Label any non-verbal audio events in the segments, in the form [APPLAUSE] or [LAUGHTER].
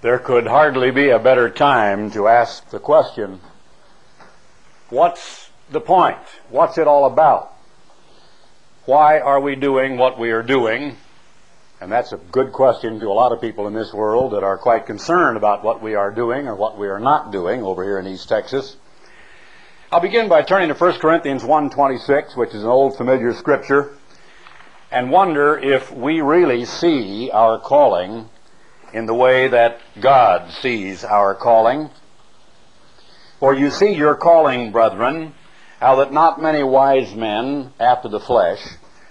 There could hardly be a better time to ask the question, what's the point? What's it all about? Why are we doing what we are doing? And that's a good question to a lot of people in this world that are quite concerned about what we are doing or what we are not doing over here in East Texas. I'll begin by turning to 1 Corinthians 1.26, which is an old familiar scripture, and wonder if we really see our calling in the way that God sees our calling. For you see your calling, brethren, how that not many wise men after the flesh,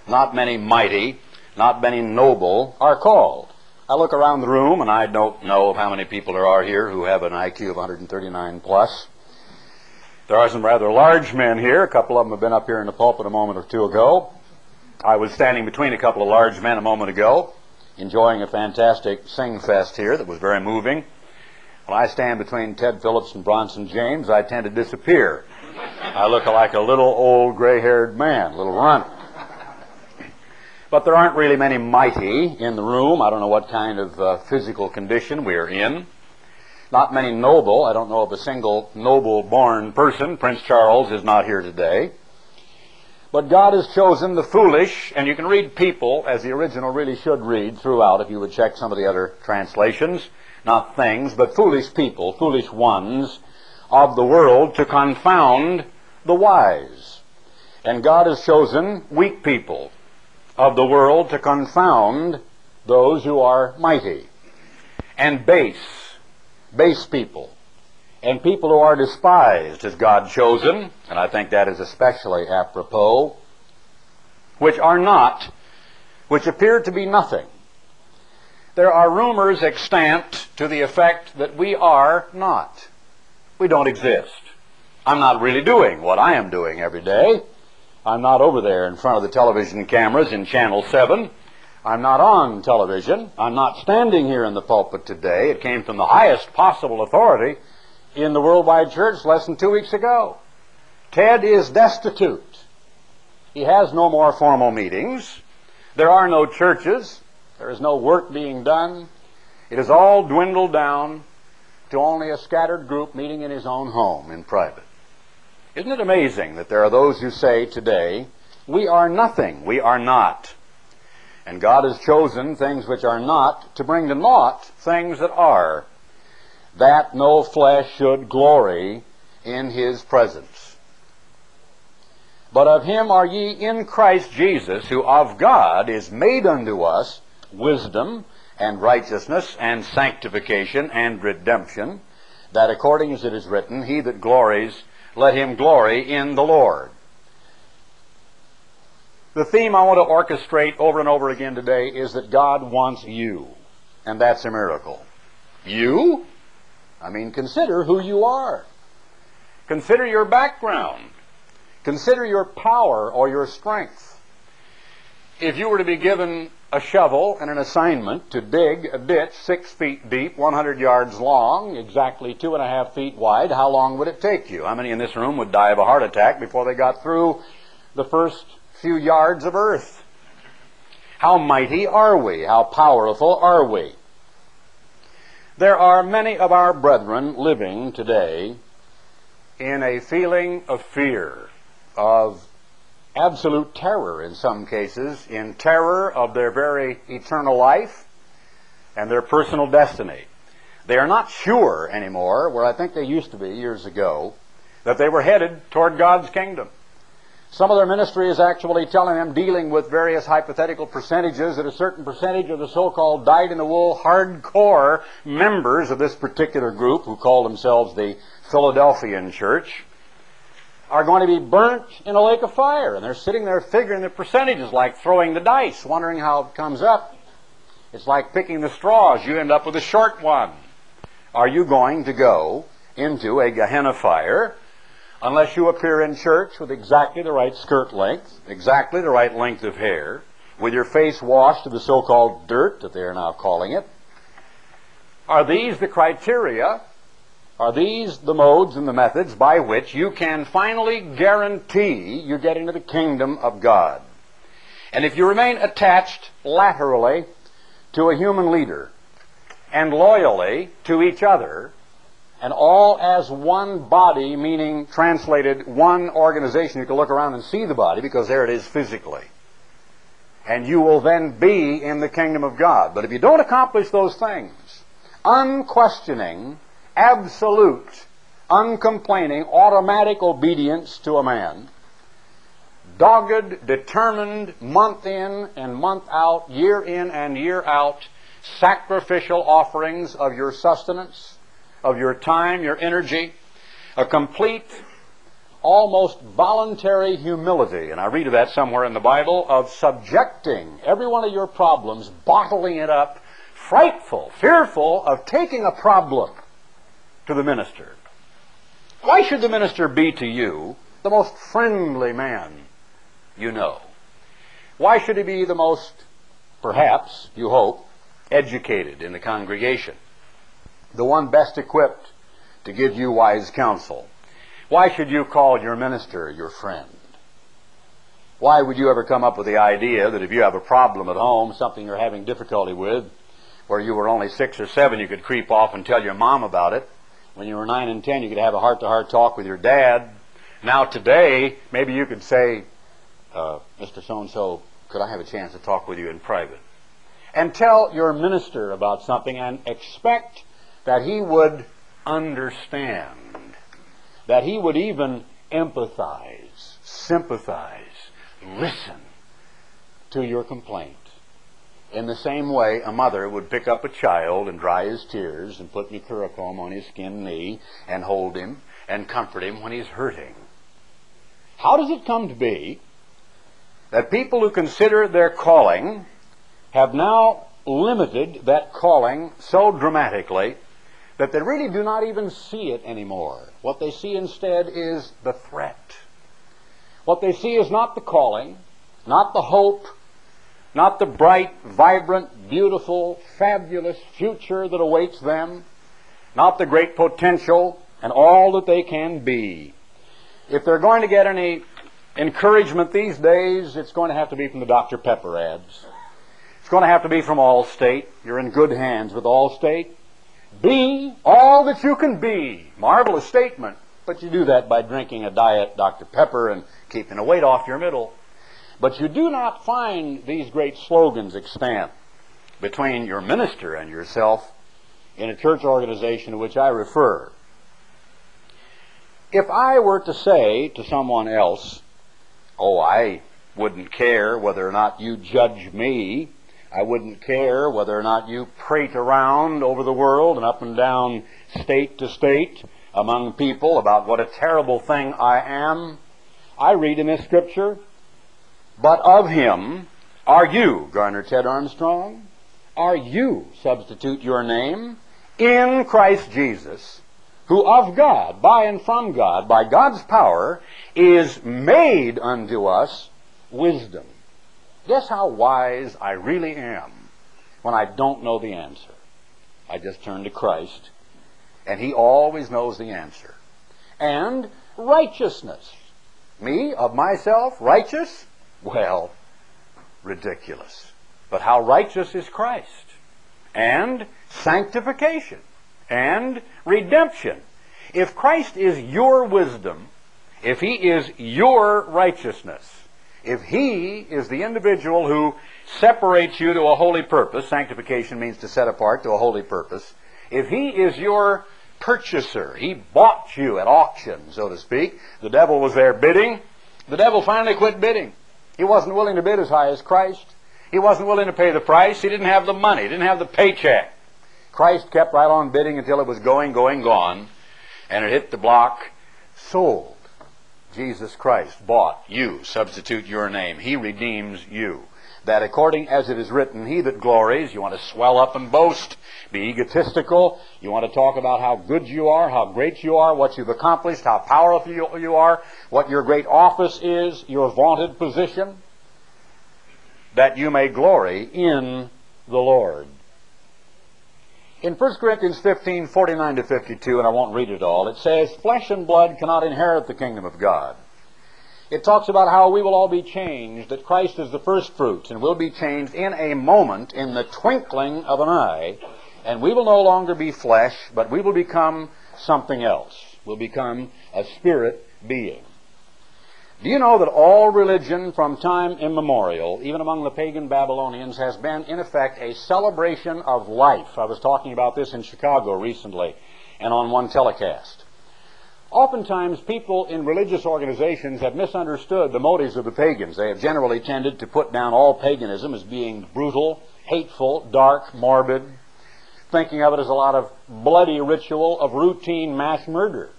not many mighty, not many noble are called. I look around the room and I don't know how many people there are here who have an IQ of 139 plus. There are some rather large men here. A couple of them have been up here in the pulpit a moment or two ago. I was standing between a couple of large men a moment ago enjoying a fantastic sing fest here that was very moving. When I stand between Ted Phillips and Bronson James, I tend to disappear. I look like a little old gray haired man, a little runt. But there aren't really many mighty in the room. I don't know what kind of uh, physical condition we're in. Not many noble. I don't know of a single noble born person. Prince Charles is not here today. But God has chosen the foolish, and you can read people as the original really should read throughout if you would check some of the other translations. Not things, but foolish people, foolish ones of the world to confound the wise. And God has chosen weak people of the world to confound those who are mighty. And base, base people and people who are despised has God chosen, and I think that is especially apropos, which are not, which appear to be nothing. There are rumors extant to the effect that we are not. We don't exist. I'm not really doing what I am doing every day. I'm not over there in front of the television cameras in Channel 7. I'm not on television. I'm not standing here in the pulpit today. It came from the highest possible authority in the Worldwide Church less than two weeks ago. Ted is destitute. He has no more formal meetings. There are no churches. There is no work being done. It has all dwindled down to only a scattered group meeting in his own home in private. Isn't it amazing that there are those who say today, we are nothing, we are not. And God has chosen things which are not to bring to naught things that are that no flesh should glory in his presence. But of him are ye in Christ Jesus, who of God is made unto us wisdom and righteousness and sanctification and redemption, that according as it is written, He that glories, let him glory in the Lord. The theme I want to orchestrate over and over again today is that God wants you, and that's a miracle. You? I mean, consider who you are. Consider your background. Consider your power or your strength. If you were to be given a shovel and an assignment to dig a ditch six feet deep, 100 yards long, exactly two and a half feet wide, how long would it take you? How many in this room would die of a heart attack before they got through the first few yards of earth? How mighty are we? How powerful are we? There are many of our brethren living today in a feeling of fear, of absolute terror in some cases, in terror of their very eternal life and their personal destiny. They are not sure anymore, where I think they used to be years ago, that they were headed toward God's kingdom. Some of their ministry is actually telling them, dealing with various hypothetical percentages, that a certain percentage of the so-called dyed-in-the-wool hardcore members of this particular group, who call themselves the Philadelphian Church, are going to be burnt in a lake of fire. And they're sitting there figuring the percentages like throwing the dice, wondering how it comes up. It's like picking the straws. You end up with a short one. Are you going to go into a Gehenna fire unless you appear in church with exactly the right skirt length, exactly the right length of hair, with your face washed of the so-called dirt that they are now calling it. Are these the criteria? Are these the modes and the methods by which you can finally guarantee you get into the kingdom of God? And if you remain attached laterally to a human leader, and loyally to each other, and all as one body, meaning translated one organization. You can look around and see the body because there it is physically. And you will then be in the kingdom of God. But if you don't accomplish those things, unquestioning, absolute, uncomplaining, automatic obedience to a man, dogged, determined, month in and month out, year in and year out, sacrificial offerings of your sustenance, of your time, your energy, a complete, almost voluntary humility, and I read of that somewhere in the Bible, of subjecting every one of your problems, bottling it up, frightful, fearful of taking a problem to the minister. Why should the minister be to you the most friendly man you know? Why should he be the most, perhaps, you hope, educated in the congregation? The one best equipped to give you wise counsel. Why should you call your minister your friend? Why would you ever come up with the idea that if you have a problem at home, something you're having difficulty with, where you were only six or seven, you could creep off and tell your mom about it? When you were nine and ten, you could have a heart to heart talk with your dad. Now, today, maybe you could say, uh, Mr. So and so, could I have a chance to talk with you in private? And tell your minister about something and expect that he would understand, that he would even empathize, sympathize, listen to your complaint. In the same way, a mother would pick up a child and dry his tears and put mercurochrome on his skin knee and hold him and comfort him when he's hurting. How does it come to be that people who consider their calling have now limited that calling so dramatically that they really do not even see it anymore. What they see instead is the threat. What they see is not the calling, not the hope, not the bright, vibrant, beautiful, fabulous future that awaits them, not the great potential and all that they can be. If they're going to get any encouragement these days, it's going to have to be from the Dr. Pepper ads. It's going to have to be from Allstate. You're in good hands with Allstate. Be all that you can be. Marvelous statement. But you do that by drinking a diet Dr. Pepper and keeping a weight off your middle. But you do not find these great slogans extant between your minister and yourself in a church organization to which I refer. If I were to say to someone else, Oh, I wouldn't care whether or not you judge me. I wouldn't care whether or not you prate around over the world and up and down state to state among people about what a terrible thing I am. I read in this scripture, but of him are you, Garner Ted Armstrong, are you, substitute your name, in Christ Jesus, who of God, by and from God, by God's power, is made unto us wisdom. Guess how wise I really am when I don't know the answer. I just turn to Christ, and He always knows the answer. And righteousness. Me, of myself, righteous? Well, ridiculous. But how righteous is Christ? And sanctification. And redemption. If Christ is your wisdom, if He is your righteousness, if He is the individual who separates you to a holy purpose, sanctification means to set apart to a holy purpose, if He is your purchaser, He bought you at auction, so to speak, the devil was there bidding, the devil finally quit bidding. He wasn't willing to bid as high as Christ. He wasn't willing to pay the price. He didn't have the money. He didn't have the paycheck. Christ kept right on bidding until it was going, going, gone, and it hit the block. Sold. Jesus Christ bought you. Substitute your name. He redeems you. That according as it is written, he that glories, you want to swell up and boast, be egotistical, you want to talk about how good you are, how great you are, what you've accomplished, how powerful you are, what your great office is, your vaunted position, that you may glory in the Lord. In 1 Corinthians 15, 49 to 52, and I won't read it all, it says, Flesh and blood cannot inherit the kingdom of God. It talks about how we will all be changed, that Christ is the first fruits, and will be changed in a moment, in the twinkling of an eye, And we will no longer be flesh, but we will become something else. We'll become a spirit being. Do you know that all religion from time immemorial, even among the pagan Babylonians, has been in effect a celebration of life? I was talking about this in Chicago recently and on one telecast. Oftentimes, people in religious organizations have misunderstood the motives of the pagans. They have generally tended to put down all paganism as being brutal, hateful, dark, morbid, thinking of it as a lot of bloody ritual of routine mass murder.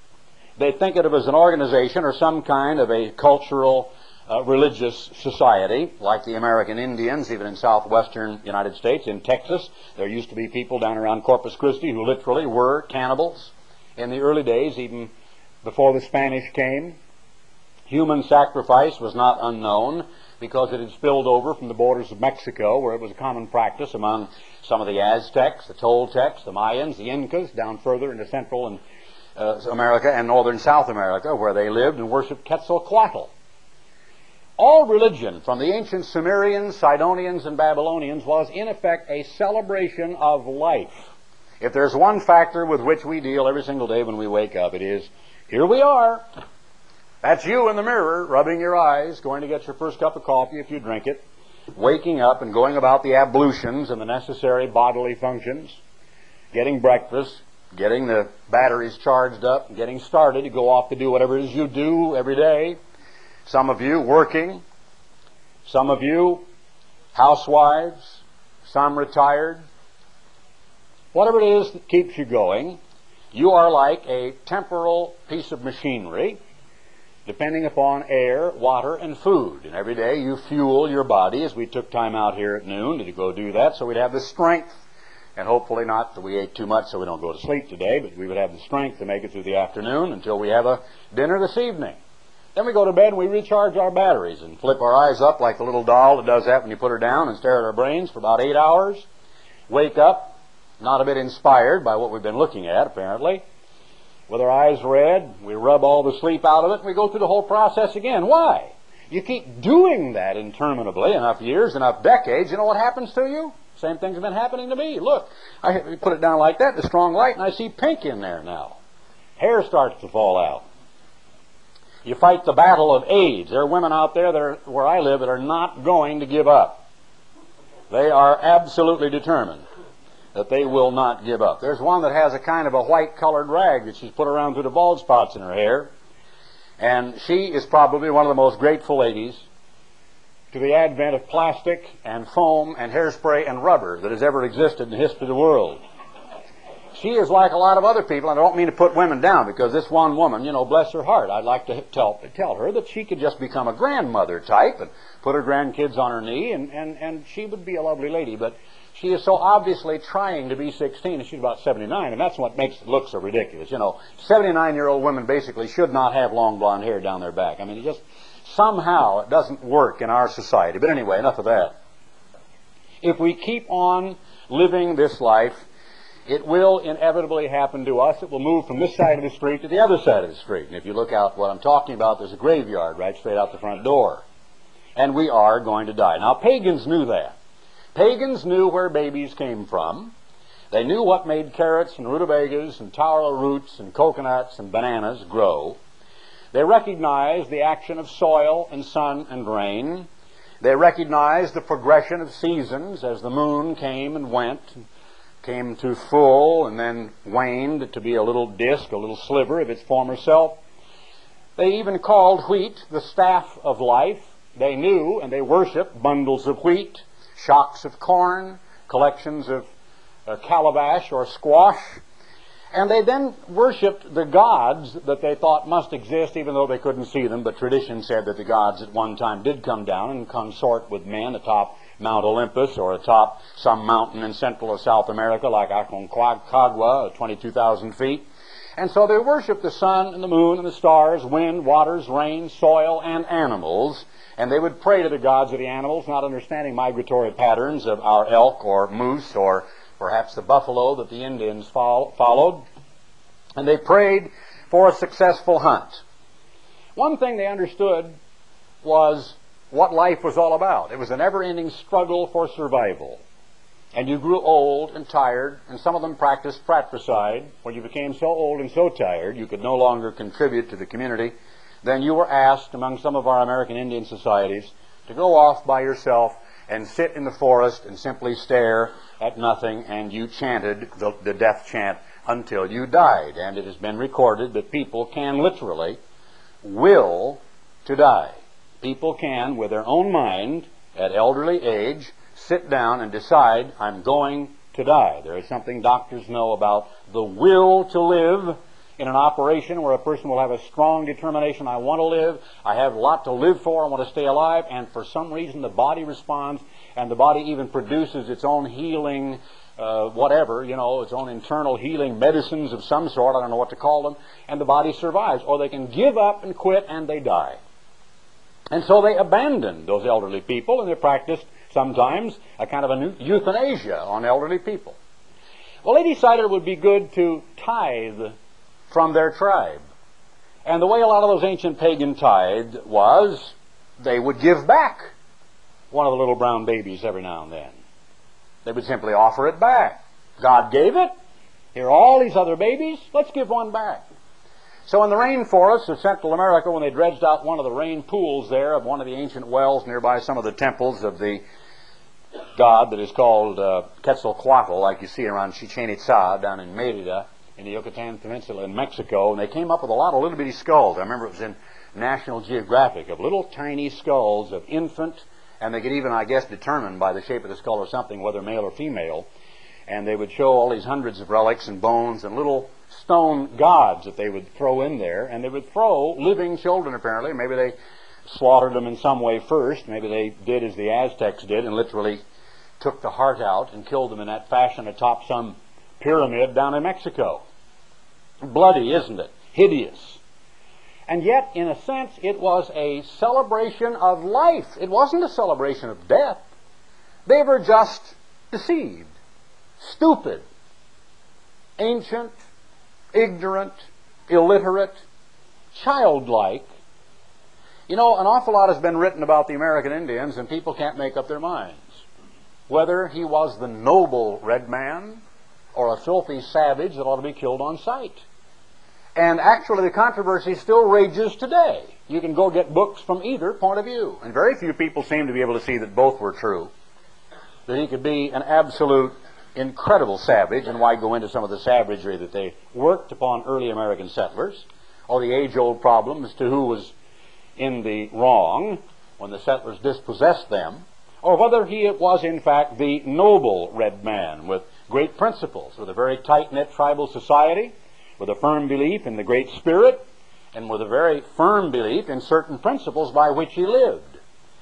They think of it as an organization or some kind of a cultural, uh, religious society, like the American Indians, even in southwestern United States, in Texas. There used to be people down around Corpus Christi who literally were cannibals in the early days, even before the Spanish came. Human sacrifice was not unknown because it had spilled over from the borders of Mexico, where it was a common practice among some of the Aztecs, the Toltecs, the Mayans, the Incas, down further into Central and uh, America and Northern South America, where they lived and worshipped Quetzalcoatl. All religion, from the ancient Sumerians, Sidonians, and Babylonians, was in effect a celebration of life. If there's one factor with which we deal every single day when we wake up, it is here we are. That's you in the mirror, rubbing your eyes, going to get your first cup of coffee if you drink it, waking up and going about the ablutions and the necessary bodily functions, getting breakfast, getting the batteries charged up, and getting started to go off to do whatever it is you do every day. Some of you working, some of you housewives, some retired. Whatever it is that keeps you going, you are like a temporal piece of machinery depending upon air, water, and food. And every day you fuel your body, as we took time out here at noon to go do that, so we'd have the strength, and hopefully not that we ate too much so we don't go to sleep today, but we would have the strength to make it through the afternoon until we have a dinner this evening. Then we go to bed and we recharge our batteries and flip our eyes up like the little doll that does that when you put her down and stare at our brains for about eight hours. Wake up, not a bit inspired by what we've been looking at, apparently. With our eyes red, we rub all the sleep out of it, and we go through the whole process again. Why? You keep doing that interminably, enough years, enough decades, you know what happens to you? Same things been happening to me. Look, I put it down like that, the strong light, and I see pink in there now. Hair starts to fall out. You fight the battle of AIDS. There are women out there that are, where I live that are not going to give up. They are absolutely determined that they will not give up. There's one that has a kind of a white colored rag that she's put around through the bald spots in her hair. And she is probably one of the most grateful ladies to the advent of plastic and foam and hairspray and rubber that has ever existed in the history of the world. She is like a lot of other people, and I don't mean to put women down because this one woman, you know, bless her heart, I'd like to tell, tell her that she could just become a grandmother type and put her grandkids on her knee, and, and, and she would be a lovely lady. But she is so obviously trying to be 16, and she's about 79, and that's what makes it look so ridiculous. You know, 79 year old women basically should not have long blonde hair down their back. I mean, it just somehow it doesn't work in our society. But anyway, enough of that. If we keep on living this life, it will inevitably happen to us. It will move from this side of the street to the other side of the street. And if you look out what I'm talking about, there's a graveyard right straight out the front door. And we are going to die. Now, pagans knew that. Pagans knew where babies came from. They knew what made carrots and rutabagas and taro roots and coconuts and bananas grow. They recognized the action of soil and sun and rain. They recognized the progression of seasons as the moon came and went, came to full and then waned to be a little disk, a little sliver of its former self. They even called wheat the staff of life. They knew and they worshiped bundles of wheat shocks of corn, collections of uh, calabash or squash. And they then worshipped the gods that they thought must exist, even though they couldn't see them. But tradition said that the gods at one time did come down and consort with men atop Mount Olympus or atop some mountain in Central or South America, like Aconcagua, 22,000 feet. And so they worshiped the sun and the moon and the stars, wind, waters, rain, soil, and animals and they would pray to the gods of the animals, not understanding migratory patterns of our elk or moose or perhaps the buffalo that the Indians followed. And they prayed for a successful hunt. One thing they understood was what life was all about. It was a never ending struggle for survival. and you grew old and tired, and some of them practiced fratricide, when you became so old and so tired you could no longer contribute to the community, then you were asked among some of our American Indian societies to go off by yourself and sit in the forest and simply stare at nothing, and you chanted the, the death chant until you died. And it has been recorded that people can literally will to die. People can, with their own mind, at elderly age, sit down and decide, I'm going to die. There is something doctors know about the will to live in an operation where a person will have a strong determination, I want to live, I have a lot to live for, I want to stay alive, and for some reason the body responds, and the body even produces its own healing, uh, whatever, you know, its own internal healing medicines of some sort, I don't know what to call them, and the body survives. Or they can give up and quit and they die. And so they abandoned those elderly people, and they practiced sometimes a kind of a euthanasia on elderly people. Well, they decided it would be good to tithe from their tribe. And the way a lot of those ancient pagan tithed was they would give back one of the little brown babies every now and then. They would simply offer it back. God gave it. Here are all these other babies. Let's give one back. So in the rainforests of Central America, when they dredged out one of the rain pools there of one of the ancient wells nearby some of the temples of the god that is called uh, Quetzalcoatl, like you see around Chichen Itza down in Merida, in the Yucatan Peninsula in Mexico, and they came up with a lot of little bitty skulls. I remember it was in National Geographic of little tiny skulls of infant, and they could even, I guess, determine by the shape of the skull or something whether male or female. And they would show all these hundreds of relics and bones and little stone gods that they would throw in there, and they would throw living children apparently. Maybe they slaughtered them in some way first. Maybe they did as the Aztecs did and literally took the heart out and killed them in that fashion atop some pyramid down in Mexico. Bloody, isn't it? Hideous. And yet, in a sense, it was a celebration of life. It wasn't a celebration of death. They were just deceived, stupid, ancient, ignorant, illiterate, childlike. You know, an awful lot has been written about the American Indians, and people can't make up their minds. Whether he was the noble red man or a filthy savage that ought to be killed on sight. And actually, the controversy still rages today. You can go get books from either point of view. And very few people seem to be able to see that both were true. That he could be an absolute, incredible savage, and why go into some of the savagery that they worked upon early American settlers, or the age old problem as to who was in the wrong when the settlers dispossessed them, or whether he was, in fact, the noble red man with great principles, with a very tight knit tribal society, with a firm belief in the Great Spirit, and with a very firm belief in certain principles by which he lived.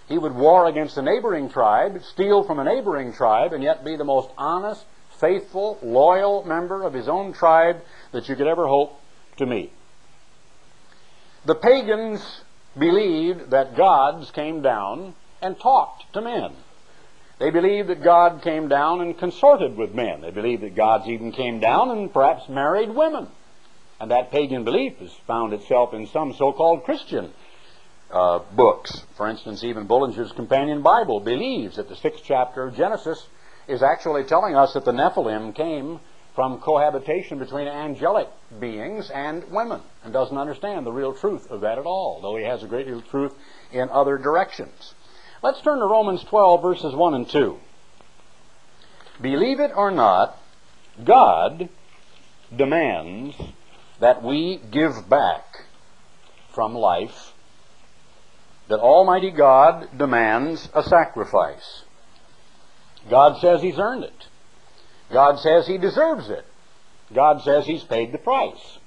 He would war against a neighboring tribe, steal from a neighboring tribe, and yet be the most honest, faithful, loyal member of his own tribe that you could ever hope to meet. The pagans believed that gods came down and talked to men. They believed that God came down and consorted with men. They believed that gods even came down and perhaps married women. And that pagan belief has found itself in some so-called Christian uh, books. For instance, even Bullinger's Companion Bible believes that the sixth chapter of Genesis is actually telling us that the Nephilim came from cohabitation between angelic beings and women and doesn't understand the real truth of that at all, though he has a great deal of truth in other directions. Let's turn to Romans 12, verses 1 and 2. Believe it or not, God demands that we give back from life, that Almighty God demands a sacrifice. God says He's earned it. God says He deserves it. God says He's paid the price.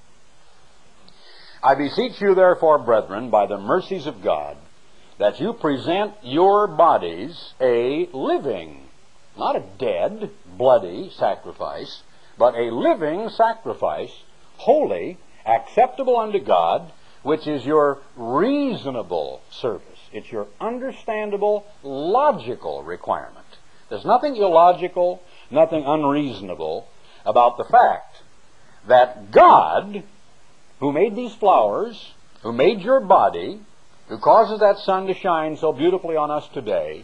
I beseech you, therefore, brethren, by the mercies of God, that you present your bodies a living, not a dead, bloody sacrifice, but a living sacrifice, holy, acceptable unto God, which is your reasonable service. It's your understandable, logical requirement. There's nothing illogical, nothing unreasonable about the fact that God, who made these flowers, who made your body, who causes that sun to shine so beautifully on us today,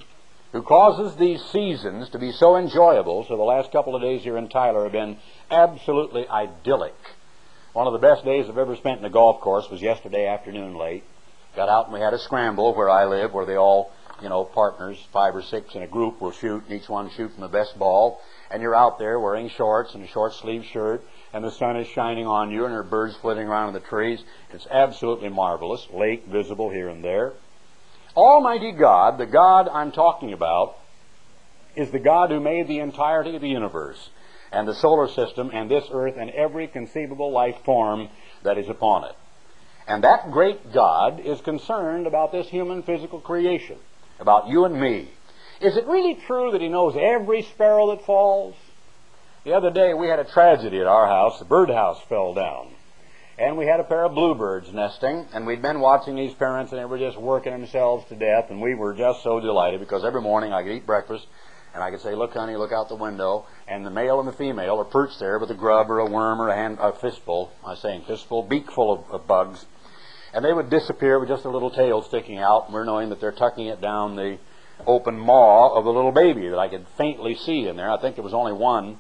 who causes these seasons to be so enjoyable. So the last couple of days here in Tyler have been absolutely idyllic. One of the best days I've ever spent in a golf course was yesterday afternoon late. Got out and we had a scramble where I live, where they all, you know, partners, five or six in a group will shoot, and each one shoot from the best ball. And you're out there wearing shorts and a short sleeve shirt, and the sun is shining on you, and there are birds flitting around in the trees. It's absolutely marvelous. Lake visible here and there. Almighty God, the God I'm talking about, is the God who made the entirety of the universe and the solar system and this earth and every conceivable life form that is upon it. And that great God is concerned about this human physical creation, about you and me. Is it really true that He knows every sparrow that falls? The other day we had a tragedy at our house. The birdhouse fell down. And we had a pair of bluebirds nesting, and we'd been watching these parents, and they were just working themselves to death, and we were just so delighted because every morning I could eat breakfast, and I could say, "Look, honey, look out the window," and the male and the female are perched there with a grub or a worm or a, hand, a fistful. I was saying fistful, beakful of, of bugs, and they would disappear with just a little tail sticking out, and we're knowing that they're tucking it down the open maw of the little baby that I could faintly see in there. I think there was only one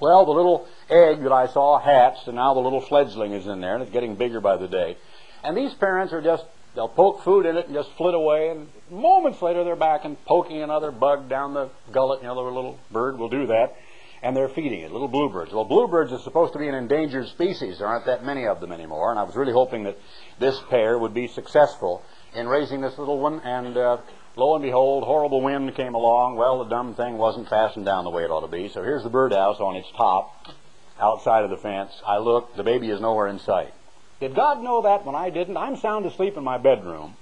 well, the little egg that I saw hatched, and now the little fledgling is in there, and it's getting bigger by the day. And these parents are just, they'll poke food in it and just flit away, and moments later they're back and poking another bug down the gullet. You know, the little bird will do that, and they're feeding it, little bluebirds. Well, bluebirds are supposed to be an endangered species. There aren't that many of them anymore, and I was really hoping that this pair would be successful in raising this little one, and uh, Lo and behold, horrible wind came along. Well, the dumb thing wasn't fastened down the way it ought to be. So here's the birdhouse on its top, outside of the fence. I look, the baby is nowhere in sight. Did God know that when I didn't? I'm sound asleep in my bedroom.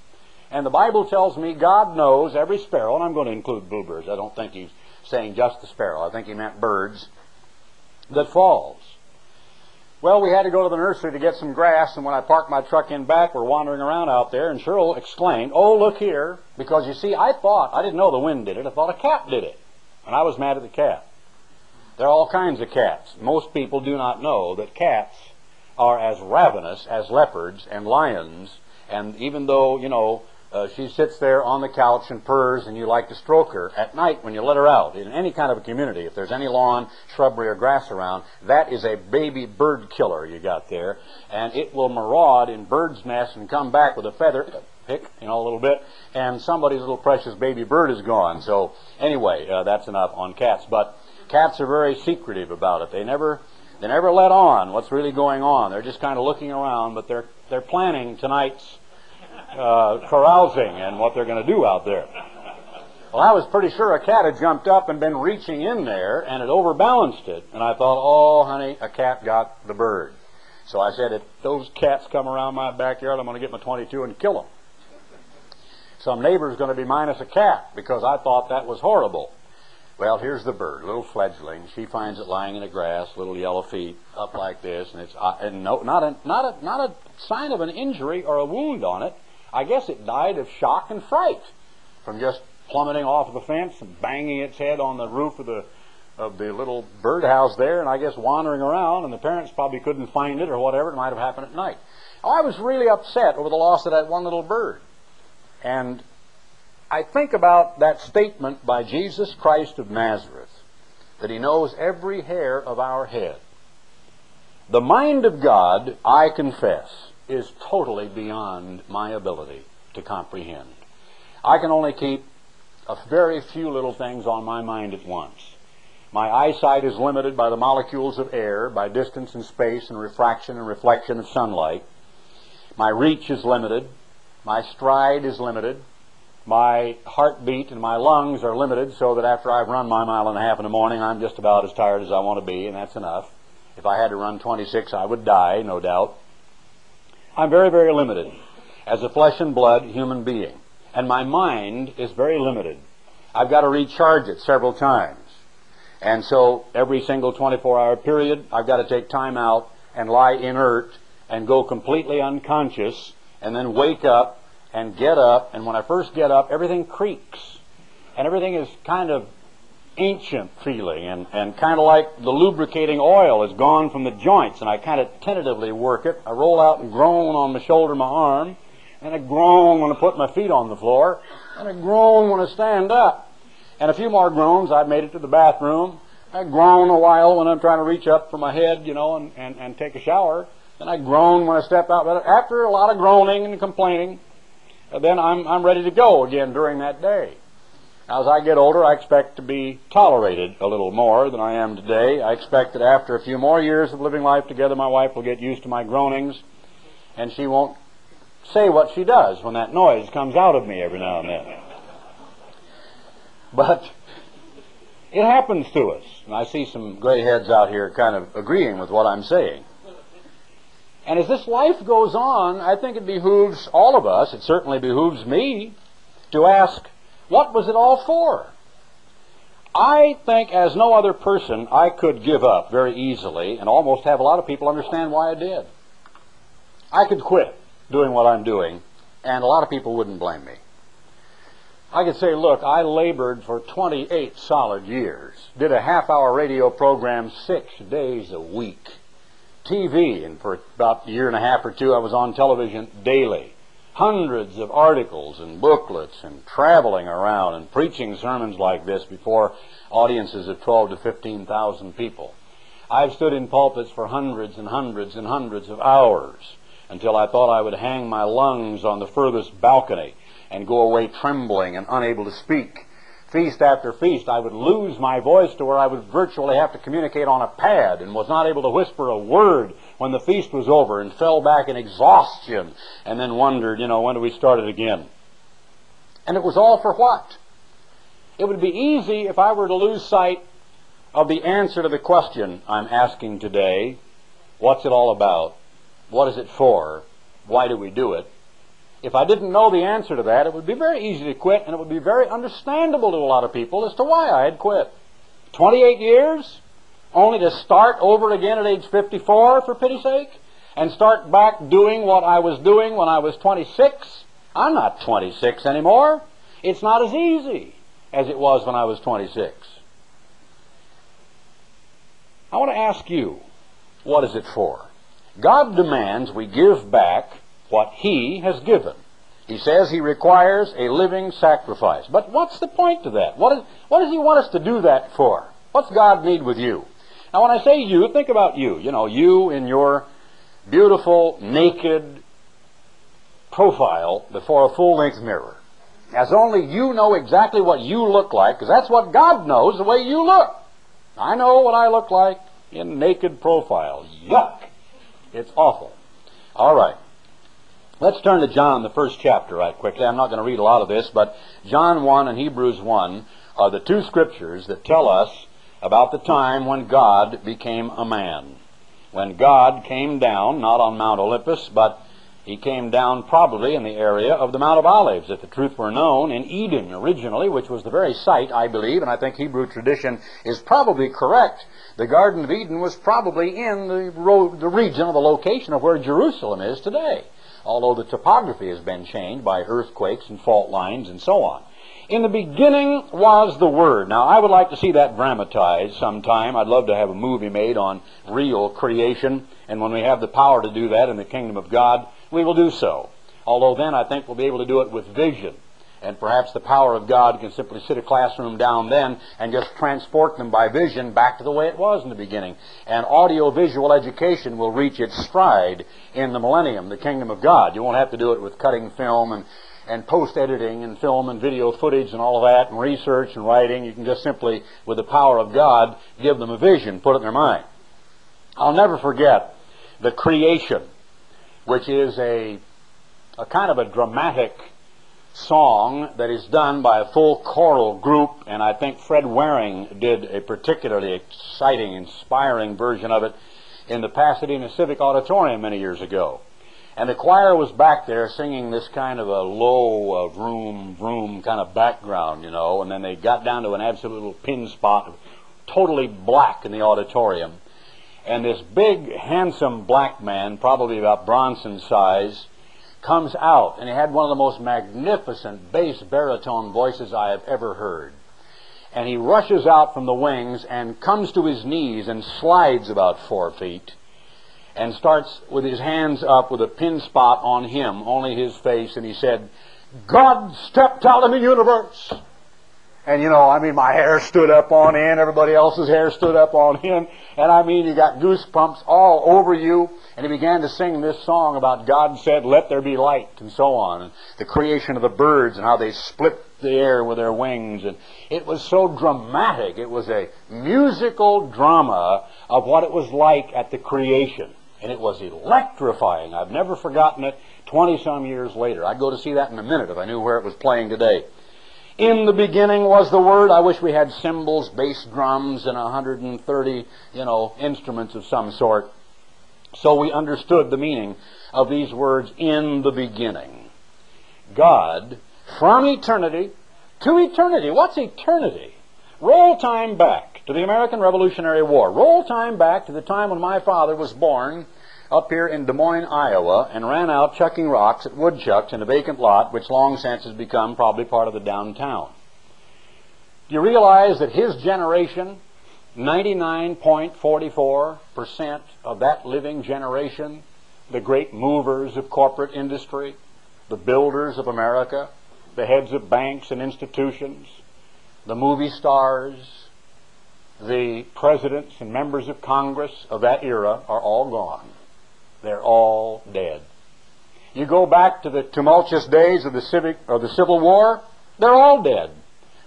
And the Bible tells me God knows every sparrow, and I'm going to include bluebirds. I don't think he's saying just the sparrow. I think he meant birds that falls. Well, we had to go to the nursery to get some grass, and when I parked my truck in back, we're wandering around out there, and Cheryl exclaimed, Oh, look here. Because you see, I thought, I didn't know the wind did it, I thought a cat did it. And I was mad at the cat. There are all kinds of cats. Most people do not know that cats are as ravenous as leopards and lions, and even though, you know, uh, she sits there on the couch and purrs, and you like to stroke her. At night, when you let her out, in any kind of a community, if there's any lawn, shrubbery, or grass around, that is a baby bird killer you got there. And it will maraud in birds' nests and come back with a feather, pick, you know, a little bit, and somebody's little precious baby bird is gone. So, anyway, uh, that's enough on cats. But cats are very secretive about it. They never. They never let on what's really going on. They're just kind of looking around, but they're they're planning tonight's uh, carousing and what they're going to do out there. Well, I was pretty sure a cat had jumped up and been reaching in there and it overbalanced it. And I thought, oh, honey, a cat got the bird. So I said, if those cats come around my backyard, I'm going to get my 22 and kill them. Some neighbor's going to be minus a cat because I thought that was horrible. Well, here's the bird, little fledgling. She finds it lying in the grass, little yellow feet up like this, and it's uh, and no, not a not a not a sign of an injury or a wound on it. I guess it died of shock and fright from just plummeting off of the fence and banging its head on the roof of the of the little birdhouse there, and I guess wandering around, and the parents probably couldn't find it or whatever. It might have happened at night. I was really upset over the loss of that one little bird, and I think about that statement by Jesus Christ of Nazareth that He knows every hair of our head. The mind of God, I confess, is totally beyond my ability to comprehend. I can only keep a very few little things on my mind at once. My eyesight is limited by the molecules of air, by distance and space and refraction and reflection of sunlight. My reach is limited. My stride is limited. My heartbeat and my lungs are limited so that after I've run my mile and a half in the morning, I'm just about as tired as I want to be, and that's enough. If I had to run 26, I would die, no doubt. I'm very, very limited as a flesh and blood human being. And my mind is very limited. I've got to recharge it several times. And so every single 24 hour period, I've got to take time out and lie inert and go completely unconscious and then wake up and get up. And when I first get up, everything creaks. And everything is kind of ancient feeling and, and kind of like the lubricating oil is gone from the joints and I kind of tentatively work it. I roll out and groan on my shoulder, my arm, and I groan when I put my feet on the floor, and I groan when I stand up. And a few more groans, I made it to the bathroom. I groan a while when I'm trying to reach up for my head, you know, and, and, and take a shower. Then I groan when I step out. But after a lot of groaning and complaining, then I'm, I'm ready to go again during that day. As I get older, I expect to be tolerated a little more than I am today. I expect that after a few more years of living life together, my wife will get used to my groanings, and she won't say what she does when that noise comes out of me every now and then. But it happens to us. And I see some gray heads out here kind of agreeing with what I'm saying. And as this life goes on, I think it behooves all of us, it certainly behooves me, to ask, what was it all for? I think, as no other person, I could give up very easily and almost have a lot of people understand why I did. I could quit doing what I'm doing, and a lot of people wouldn't blame me. I could say, look, I labored for 28 solid years, did a half hour radio program six days a week, TV, and for about a year and a half or two I was on television daily hundreds of articles and booklets and traveling around and preaching sermons like this before audiences of 12 to 15,000 people. I've stood in pulpits for hundreds and hundreds and hundreds of hours until I thought I would hang my lungs on the furthest balcony and go away trembling and unable to speak. Feast after feast, I would lose my voice to where I would virtually have to communicate on a pad and was not able to whisper a word when the feast was over and fell back in exhaustion and then wondered, you know, when do we start it again? And it was all for what? It would be easy if I were to lose sight of the answer to the question I'm asking today. What's it all about? What is it for? Why do we do it? If I didn't know the answer to that, it would be very easy to quit, and it would be very understandable to a lot of people as to why I had quit. 28 years? only to start over again at age 54, for pity's sake, and start back doing what I was doing when I was 26. I'm not 26 anymore. It's not as easy as it was when I was 26. I want to ask you, what is it for? God demands we give back what He has given. He says He requires a living sacrifice. But what's the point to that? What, is, what does He want us to do that for? What's God need with you? Now, when I say you, think about you. You know, you in your beautiful, naked profile before a full length mirror. As only you know exactly what you look like, because that's what God knows the way you look. I know what I look like in naked profile. Yuck! It's awful. All right. Let's turn to John, the first chapter, right quickly. I'm not going to read a lot of this, but John 1 and Hebrews 1 are the two scriptures that tell us about the time when God became a man. When God came down, not on Mount Olympus, but he came down probably in the area of the Mount of Olives, if the truth were known, in Eden originally, which was the very site, I believe, and I think Hebrew tradition is probably correct. The Garden of Eden was probably in the, ro- the region of the location of where Jerusalem is today, although the topography has been changed by earthquakes and fault lines and so on. In the beginning was the Word. Now, I would like to see that dramatized sometime. I'd love to have a movie made on real creation. And when we have the power to do that in the kingdom of God, we will do so. Although then I think we'll be able to do it with vision. And perhaps the power of God can simply sit a classroom down then and just transport them by vision back to the way it was in the beginning. And audio-visual education will reach its stride in the millennium, the kingdom of God. You won't have to do it with cutting film and and post editing and film and video footage and all of that and research and writing. You can just simply, with the power of God, give them a vision, put it in their mind. I'll never forget the creation, which is a, a kind of a dramatic song that is done by a full choral group, and I think Fred Waring did a particularly exciting, inspiring version of it in the Pasadena Civic Auditorium many years ago. And the choir was back there singing this kind of a low, uh, vroom, vroom kind of background, you know, and then they got down to an absolute little pin spot, totally black in the auditorium. And this big, handsome black man, probably about Bronson's size, comes out, and he had one of the most magnificent bass baritone voices I have ever heard. And he rushes out from the wings and comes to his knees and slides about four feet and starts with his hands up with a pin spot on him, only his face, and he said, God stepped out of the universe And you know, I mean, my hair stood up on end, everybody else's hair stood up on end, and I mean, you got goosebumps all over you. And he began to sing this song about God said, let there be light, and so on, and the creation of the birds and how they split the air with their wings. And it was so dramatic. It was a musical drama of what it was like at the creation. And it was electrifying. I've never forgotten it 20 some years later. I'd go to see that in a minute if I knew where it was playing today. In the beginning was the Word. I wish we had cymbals, bass drums, and 130, you know, instruments of some sort. So we understood the meaning of these words, in the beginning. God, from eternity to eternity. What's eternity? Roll time back to the American Revolutionary War. Roll time back to the time when my father was born up here in Des Moines, Iowa, and ran out chucking rocks at woodchucks in a vacant lot, which long since has become probably part of the downtown. Do you realize that his generation, 99.44% of that living generation, the great movers of corporate industry, the builders of America, the heads of banks and institutions, the movie stars, the presidents and members of Congress of that era are all gone. They're all dead. You go back to the tumultuous days of the civic or the Civil War, they're all dead.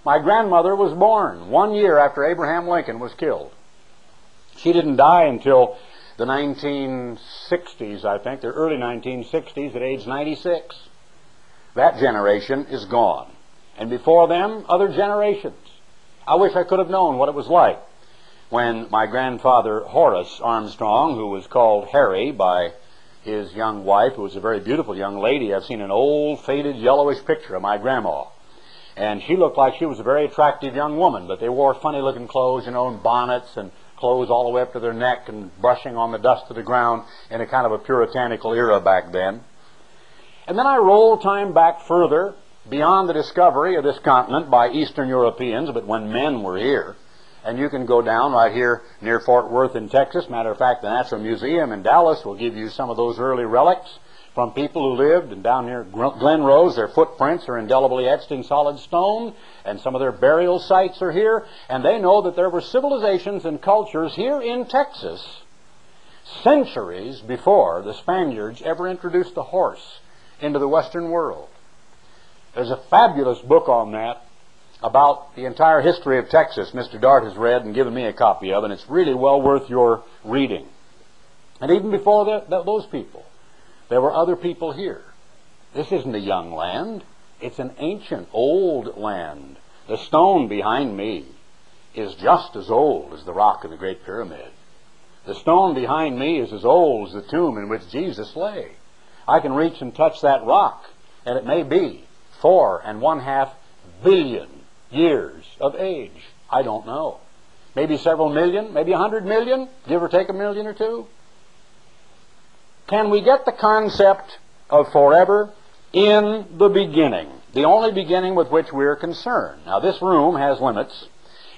My grandmother was born one year after Abraham Lincoln was killed. She didn't die until the 1960s, I think, the early 1960s, at age 96. That generation is gone. And before them, other generations. I wish I could have known what it was like when my grandfather Horace Armstrong, who was called Harry by his young wife, who was a very beautiful young lady, I've seen an old faded yellowish picture of my grandma. And she looked like she was a very attractive young woman, but they wore funny looking clothes, you know, and bonnets and clothes all the way up to their neck and brushing on the dust of the ground in a kind of a puritanical era back then. And then I roll time back further beyond the discovery of this continent by Eastern Europeans, but when men were here. And you can go down right here near Fort Worth in Texas. Matter of fact, the Natural Museum in Dallas will give you some of those early relics from people who lived. And down near Glen Rose, their footprints are indelibly etched in solid stone. And some of their burial sites are here. And they know that there were civilizations and cultures here in Texas centuries before the Spaniards ever introduced the horse into the Western world. There's a fabulous book on that about the entire history of Texas Mr. Dart has read and given me a copy of, and it's really well worth your reading. And even before the, the, those people, there were other people here. This isn't a young land. It's an ancient, old land. The stone behind me is just as old as the rock in the Great Pyramid. The stone behind me is as old as the tomb in which Jesus lay. I can reach and touch that rock, and it may be four and one half billion years of age. I don't know. Maybe several million, maybe a hundred million, give or take a million or two. Can we get the concept of forever in the beginning? The only beginning with which we're concerned. Now, this room has limits.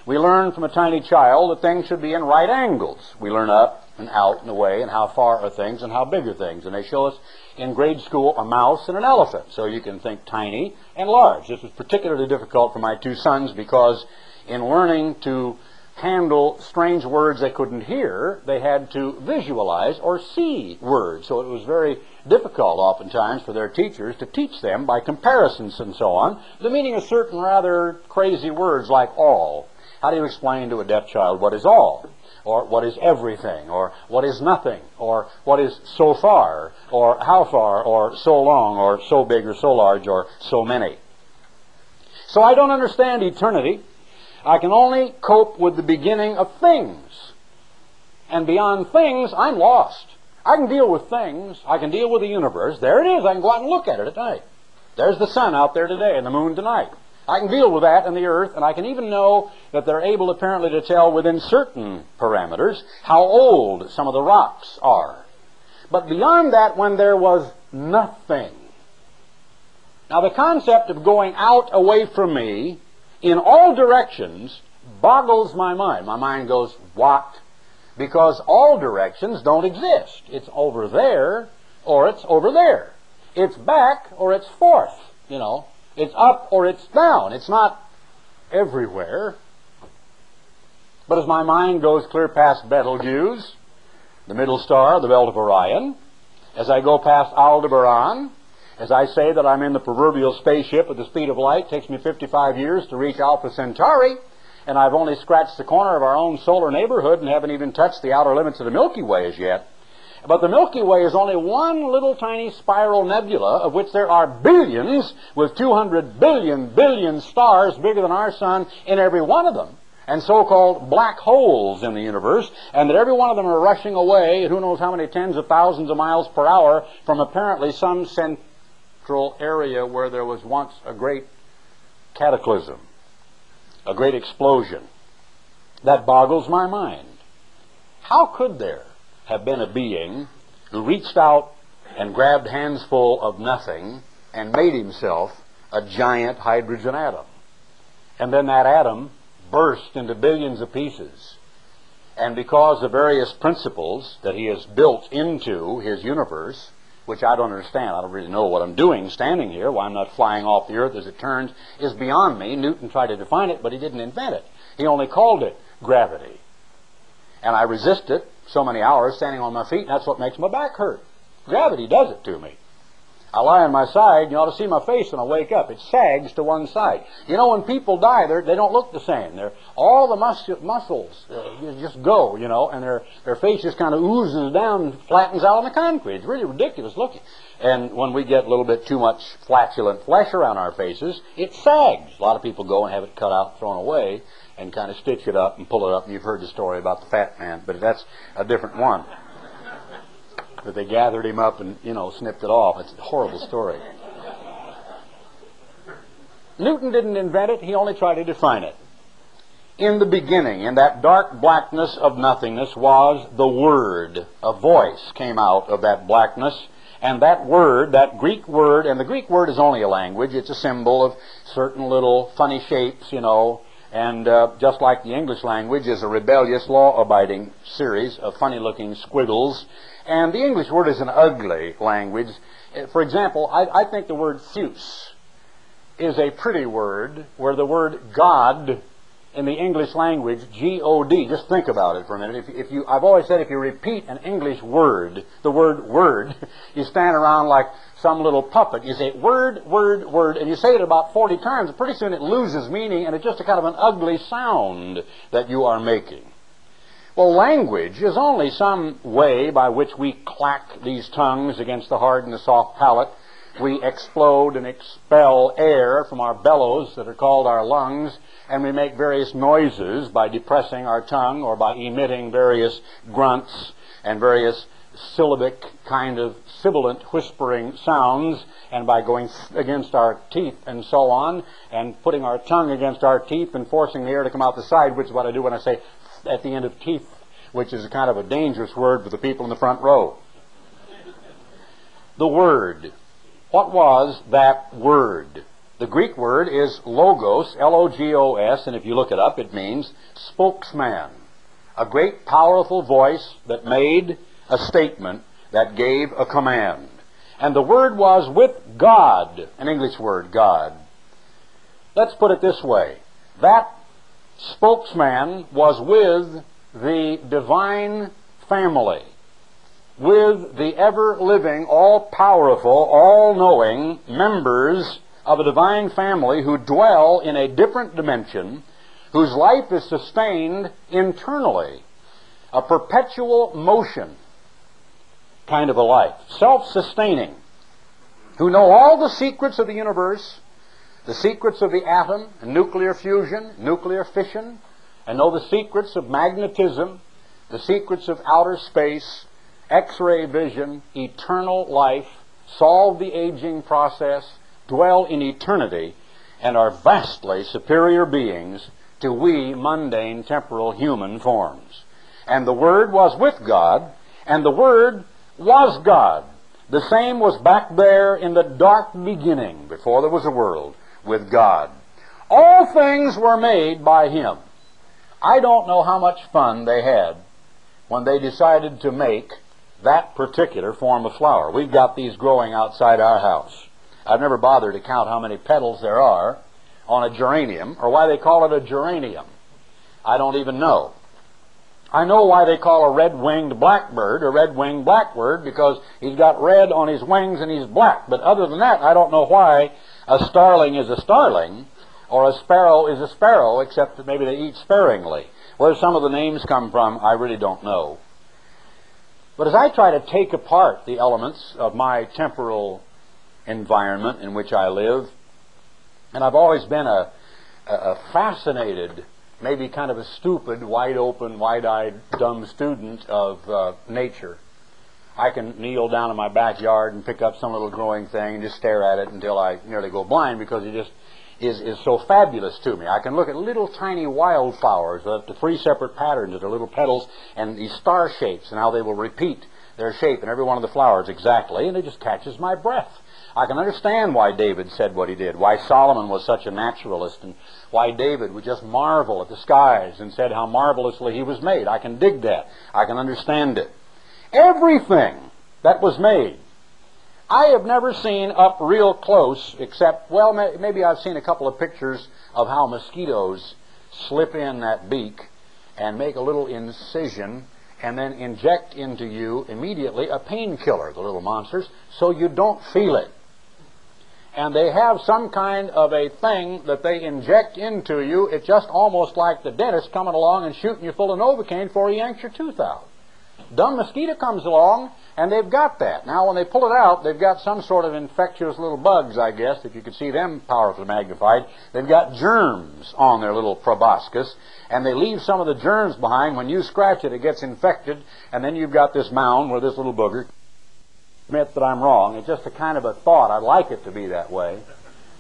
We learn from a tiny child that things should be in right angles. We learn up and out and away and how far are things and how big are things. And they show us in grade school a mouse and an elephant. So you can think tiny and large. This was particularly difficult for my two sons because in learning to handle strange words they couldn't hear, they had to visualize or see words. So it was very difficult oftentimes for their teachers to teach them by comparisons and so on the meaning of certain rather crazy words like all. How do you explain to a deaf child what is all? Or what is everything, or what is nothing, or what is so far, or how far, or so long, or so big, or so large, or so many. So I don't understand eternity. I can only cope with the beginning of things. And beyond things, I'm lost. I can deal with things. I can deal with the universe. There it is. I can go out and look at it at night. There's the sun out there today and the moon tonight. I can deal with that in the earth, and I can even know that they're able apparently to tell within certain parameters how old some of the rocks are. But beyond that, when there was nothing. Now, the concept of going out away from me in all directions boggles my mind. My mind goes, what? Because all directions don't exist. It's over there or it's over there. It's back or it's forth, you know. It's up or it's down. It's not everywhere. But as my mind goes clear past Betelgeuse, the middle star, the belt of Orion, as I go past Aldebaran, as I say that I'm in the proverbial spaceship at the speed of light, takes me 55 years to reach Alpha Centauri, and I've only scratched the corner of our own solar neighborhood and haven't even touched the outer limits of the Milky Way as yet. But the Milky Way is only one little tiny spiral nebula of which there are billions with 200 billion billion stars bigger than our sun in every one of them and so-called black holes in the universe, and that every one of them are rushing away at who knows how many tens of thousands of miles per hour from apparently some central area where there was once a great cataclysm, a great explosion. That boggles my mind. How could there have been a being who reached out and grabbed handsful of nothing and made himself a giant hydrogen atom? And then that atom burst into billions of pieces. And because of various principles that he has built into his universe, which I don't understand, I don't really know what I'm doing standing here, why I'm not flying off the earth as it turns, is beyond me. Newton tried to define it, but he didn't invent it. He only called it gravity. And I resist it so many hours standing on my feet, and that's what makes my back hurt. Gravity does it to me. I lie on my side, you ought to see my face when I wake up. It sags to one side. You know, when people die, they don't look the same. They're, all the mus- muscles uh, just go, you know, and their, their face just kind of oozes down, flattens out on the concrete. It's really ridiculous looking. And when we get a little bit too much flatulent flesh around our faces, it sags. A lot of people go and have it cut out, thrown away, and kind of stitch it up and pull it up. You've heard the story about the fat man, but that's a different one that they gathered him up and, you know, snipped it off. It's a horrible story. Newton didn't invent it, he only tried to define it. In the beginning, in that dark blackness of nothingness, was the Word. A voice came out of that blackness, and that word, that Greek word, and the Greek word is only a language, it's a symbol of certain little funny shapes, you know, and uh, just like the English language is a rebellious, law abiding series of funny looking squiggles and the English word is an ugly language. Uh, for example, I, I think the word theos is a pretty word where the word God in the English language, G-O-D, just think about it for a minute. If, if, you, I've always said if you repeat an English word, the word word, [LAUGHS] you stand around like some little puppet. You say word, word, word, and you say it about 40 times, pretty soon it loses meaning, and it's just a kind of an ugly sound that you are making. Well, language is only some way by which we clack these tongues against the hard and the soft palate. We explode and expel air from our bellows that are called our lungs, and we make various noises by depressing our tongue or by emitting various grunts and various syllabic kind of sibilant whispering sounds and by going against our teeth and so on and putting our tongue against our teeth and forcing the air to come out the side, which is what I do when I say at the end of teeth, which is kind of a dangerous word for the people in the front row. The Word. What was that word? The Greek word is logos, L-O-G-O-S, and if you look it up, it means spokesman. A great powerful voice that made a statement that gave a command. And the word was with God, an English word, God. Let's put it this way. That spokesman was with the divine family, with the ever living, all powerful, all knowing members of a divine family who dwell in a different dimension, whose life is sustained internally, a perpetual motion kind of a life, self sustaining, who know all the secrets of the universe the secrets of the atom and nuclear fusion, nuclear fission, and know the secrets of magnetism, the secrets of outer space, X-ray vision, eternal life, solve the aging process, dwell in eternity, and are vastly superior beings to we mundane temporal human forms. And the Word was with God, and the Word was God. The same was back there in the dark beginning, before there was a world with God. All things were made by Him. I don't know how much fun they had when they decided to make that particular form of flower. We've got these growing outside our house. I've never bothered to count how many petals there are on a geranium or why they call it a geranium. I don't even know. I know why they call a red-winged blackbird a red-winged blackbird because he's got red on his wings and he's black. But other than that, I don't know why a starling is a starling or a sparrow is a sparrow, except that maybe they eat sparingly. Where some of the names come from, I really don't know. But as I try to take apart the elements of my temporal environment in which I live, and I've always been a, a fascinated maybe kind of a stupid, wide open, wide eyed, dumb student of uh, nature. I can kneel down in my backyard and pick up some little growing thing and just stare at it until I nearly go blind because it just is, is so fabulous to me. I can look at little tiny wildflowers up to three separate patterns of their little petals and these star shapes and how they will repeat their shape in every one of the flowers exactly, and it just catches my breath. I can understand why David said what he did, why Solomon was such a naturalist, and why David would just marvel at the skies and said how marvelously he was made. I can dig that. I can understand it. Everything that was made, I have never seen up real close, except, well, maybe I've seen a couple of pictures of how mosquitoes slip in that beak and make a little incision and then inject into you immediately a painkiller, the little monsters, so you don't feel it and they have some kind of a thing that they inject into you. It's just almost like the dentist coming along and shooting you full of Novocaine before he yanks your tooth out. Dumb mosquito comes along, and they've got that. Now, when they pull it out, they've got some sort of infectious little bugs, I guess, if you could see them powerfully magnified. They've got germs on their little proboscis, and they leave some of the germs behind. When you scratch it, it gets infected, and then you've got this mound where this little booger admit that I'm wrong. It's just a kind of a thought. I'd like it to be that way,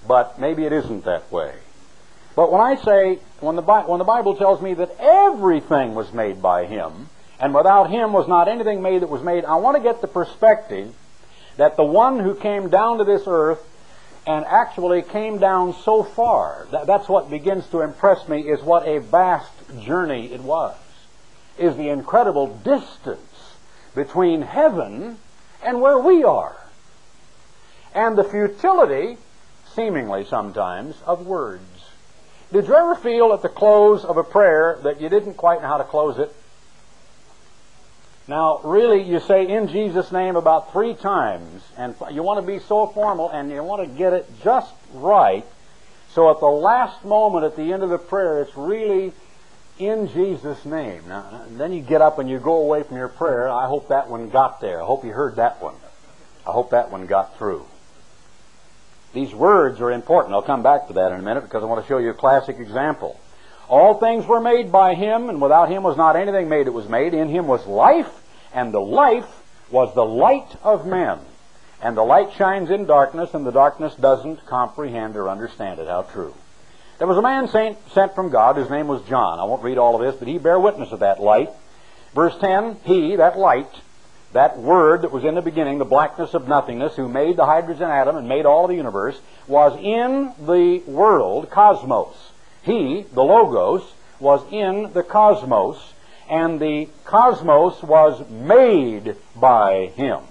but maybe it isn't that way. But when I say, when the, when the Bible tells me that everything was made by Him, and without Him was not anything made that was made, I want to get the perspective that the one who came down to this earth and actually came down so far, that, that's what begins to impress me, is what a vast journey it was. Is the incredible distance between heaven and where we are. And the futility, seemingly sometimes, of words. Did you ever feel at the close of a prayer that you didn't quite know how to close it? Now, really, you say in Jesus' name about three times, and you want to be so formal and you want to get it just right. So at the last moment at the end of the prayer, it's really in Jesus' name. Now, then you get up and you go away from your prayer. I hope that one got there. I hope you heard that one. I hope that one got through. These words are important. I'll come back to that in a minute because I want to show you a classic example. All things were made by him, and without him was not anything made that was made. In him was life, and the life was the light of men. And the light shines in darkness, and the darkness doesn't comprehend or understand it. How true. There was a man sent from God whose name was John. I won't read all of this, but he bare witness of that light. Verse 10, he, that light, that word that was in the beginning, the blackness of nothingness, who made the hydrogen atom and made all the universe, was in the world, cosmos. He, the Logos, was in the cosmos, and the cosmos was made by him.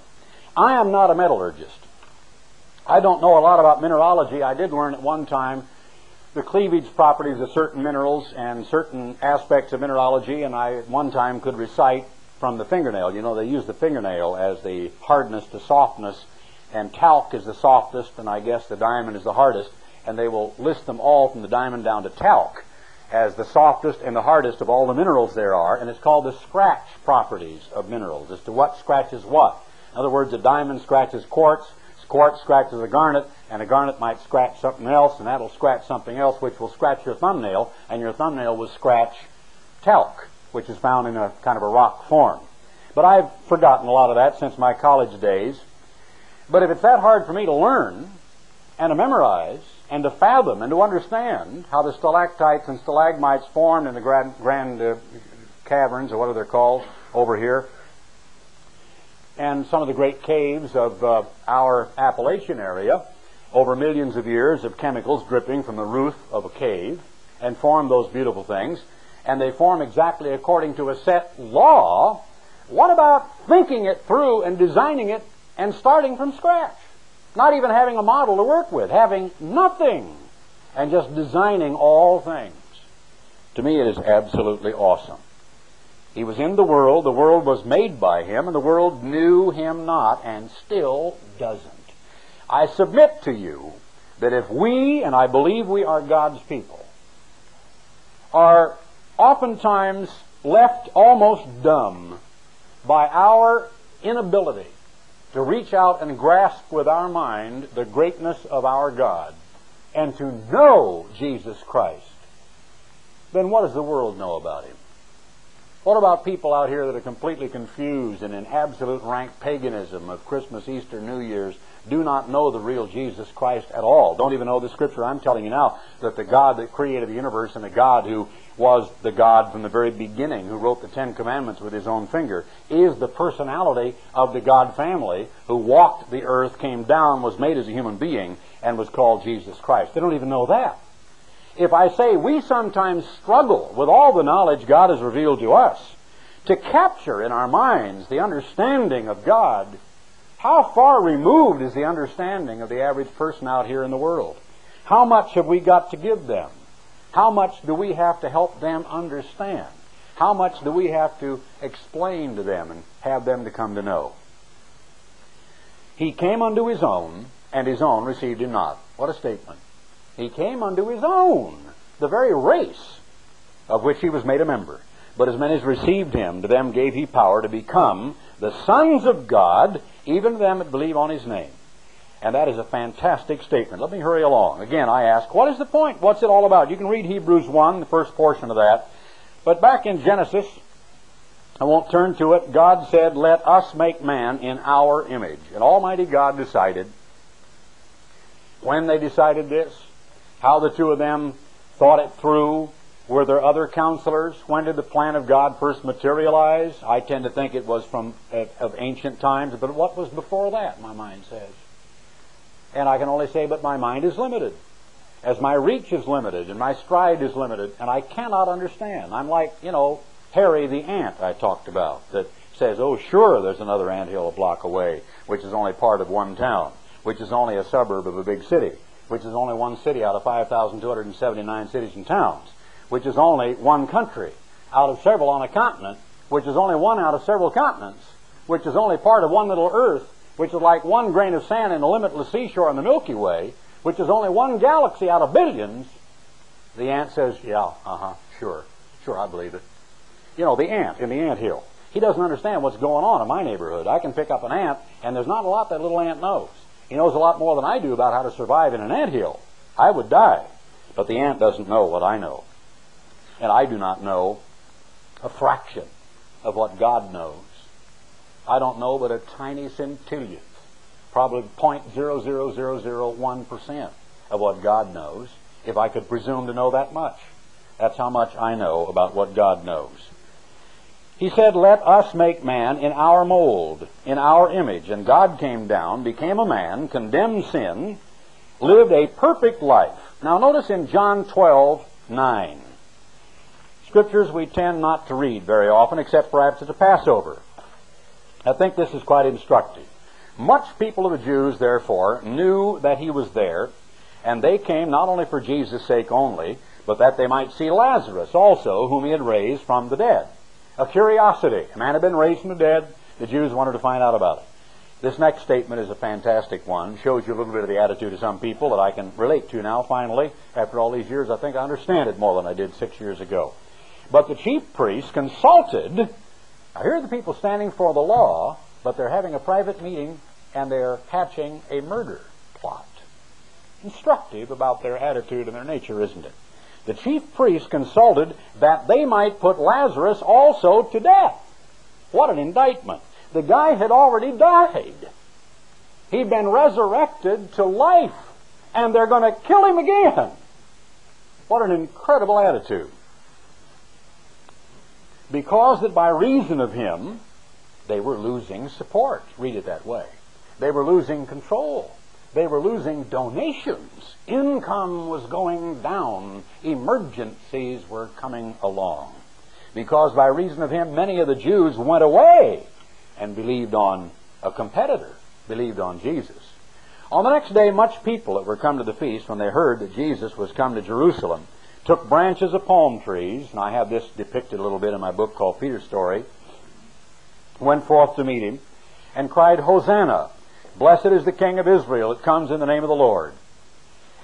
I am not a metallurgist. I don't know a lot about mineralogy. I did learn at one time the cleavage properties of certain minerals and certain aspects of mineralogy, and I at one time could recite from the fingernail. You know, they use the fingernail as the hardness to softness, and talc is the softest, and I guess the diamond is the hardest, and they will list them all from the diamond down to talc as the softest and the hardest of all the minerals there are, and it's called the scratch properties of minerals, as to what scratches what. In other words, a diamond scratches quartz, quartz scratches a garnet, and a garnet might scratch something else, and that'll scratch something else, which will scratch your thumbnail, and your thumbnail will scratch talc, which is found in a kind of a rock form. But I've forgotten a lot of that since my college days. But if it's that hard for me to learn and to memorize and to fathom and to understand how the stalactites and stalagmites formed in the grand, grand uh, caverns, or what are they called, over here, and some of the great caves of uh, our Appalachian area, over millions of years of chemicals dripping from the roof of a cave and form those beautiful things, and they form exactly according to a set law, what about thinking it through and designing it and starting from scratch? Not even having a model to work with, having nothing, and just designing all things. To me, it is absolutely awesome. He was in the world, the world was made by him, and the world knew him not, and still doesn't. I submit to you that if we, and I believe we are God's people, are oftentimes left almost dumb by our inability to reach out and grasp with our mind the greatness of our God and to know Jesus Christ, then what does the world know about him? What about people out here that are completely confused and in absolute rank paganism of Christmas, Easter, New Year's, do not know the real Jesus Christ at all? Don't even know the scripture I'm telling you now that the God that created the universe and the God who was the God from the very beginning, who wrote the Ten Commandments with his own finger, is the personality of the God family who walked the earth, came down, was made as a human being, and was called Jesus Christ. They don't even know that if I say we sometimes struggle with all the knowledge God has revealed to us to capture in our minds the understanding of God, how far removed is the understanding of the average person out here in the world? How much have we got to give them? How much do we have to help them understand? How much do we have to explain to them and have them to come to know? He came unto his own, and his own received him not. What a statement. He came unto his own, the very race of which he was made a member. But as many as received him, to them gave he power to become the sons of God, even to them that believe on his name. And that is a fantastic statement. Let me hurry along. Again, I ask, what is the point? What's it all about? You can read Hebrews 1, the first portion of that. But back in Genesis, I won't turn to it. God said, Let us make man in our image. And Almighty God decided, when they decided this, how the two of them thought it through. Were there other counselors? When did the plan of God first materialize? I tend to think it was from of, ancient times, but what was before that, my mind says. And I can only say, but my mind is limited. As my reach is limited and my stride is limited, and I cannot understand. I'm like, you know, Harry the ant I talked about that says, oh, sure, there's another ant hill a block away, which is only part of one town, which is only a suburb of a big city which is only one city out of 5,279 cities and towns, which is only one country out of several on a continent, which is only one out of several continents, which is only part of one little earth, which is like one grain of sand in the limitless seashore in the Milky Way, which is only one galaxy out of billions, the ant says, yeah, uh-huh, sure, sure, I believe it. You know, the ant in the ant hill. He doesn't understand what's going on in my neighborhood. I can pick up an ant, and there's not a lot that little ant knows. He knows a lot more than I do about how to survive in an ant hill. I would die. But the ant doesn't know what I know. And I do not know a fraction of what God knows. I don't know but a tiny centillionth, probably 0.00001% of what God knows, if I could presume to know that much. That's how much I know about what God knows. He said, Let us make man in our mold, in our image. And God came down, became a man, condemned sin, lived a perfect life. Now notice in John 12, 9. Scriptures we tend not to read very often, except perhaps at the Passover. I think this is quite instructive. Much people of the Jews, therefore, knew that he was there, and they came not only for Jesus' sake only, but that they might see Lazarus also, whom he had raised from the dead a curiosity. A man had been raised from the dead. The Jews wanted to find out about it. This next statement is a fantastic one. Shows you a little bit of the attitude of some people that I can relate to now, finally. After all these years, I think I understand it more than I did six years ago. But the chief priests consulted. Now, here are the people standing for the law, but they're having a private meeting and they're hatching a murder plot. Instructive about their attitude and their nature, isn't it? The chief priests consulted that they might put Lazarus also to death. What an indictment. The guy had already died. He'd been resurrected to life, and they're going to kill him again. What an incredible attitude. Because that by reason of him, they were losing support. Read it that way. They were losing control. They were losing donations. Income was going down. Emergencies were coming along. Because by reason of him, many of the Jews went away and believed on a competitor, believed on Jesus. On the next day, much people that were come to the feast, when they heard that Jesus was come to Jerusalem, took branches of palm trees, and I have this depicted a little bit in my book called Peter's Story, went forth to meet him, and cried, Hosanna! Blessed is the King of Israel that comes in the name of the Lord.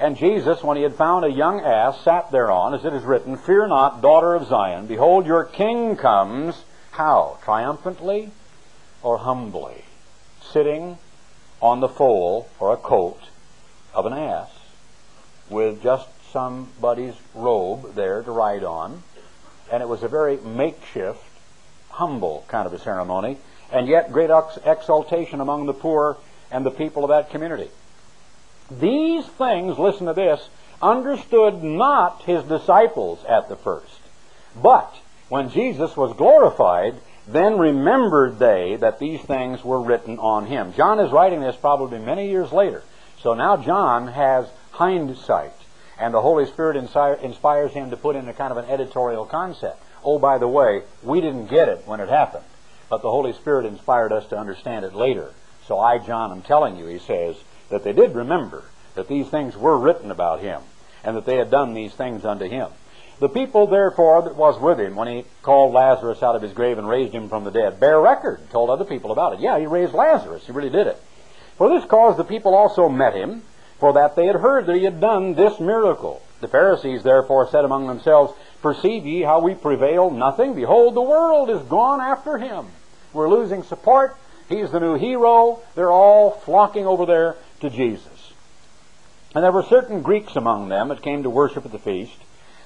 And Jesus, when he had found a young ass, sat thereon, as it is written, Fear not, daughter of Zion, behold, your king comes, how? Triumphantly or humbly? Sitting on the foal or a coat of an ass, with just somebody's robe there to ride on. And it was a very makeshift, humble kind of a ceremony, and yet great exaltation among the poor and the people of that community. These things, listen to this, understood not his disciples at the first. But when Jesus was glorified, then remembered they that these things were written on him. John is writing this probably many years later. So now John has hindsight, and the Holy Spirit inspires him to put in a kind of an editorial concept. Oh, by the way, we didn't get it when it happened, but the Holy Spirit inspired us to understand it later. So I, John, am telling you, he says, that they did remember that these things were written about him, and that they had done these things unto him. The people, therefore, that was with him when he called Lazarus out of his grave and raised him from the dead, bear record, told other people about it. Yeah, he raised Lazarus. He really did it. For this cause the people also met him, for that they had heard that he had done this miracle. The Pharisees therefore said among themselves, Perceive ye how we prevail nothing? Behold, the world is gone after him. We're losing support. He's the new hero. They're all flocking over there to Jesus. And there were certain Greeks among them that came to worship at the feast.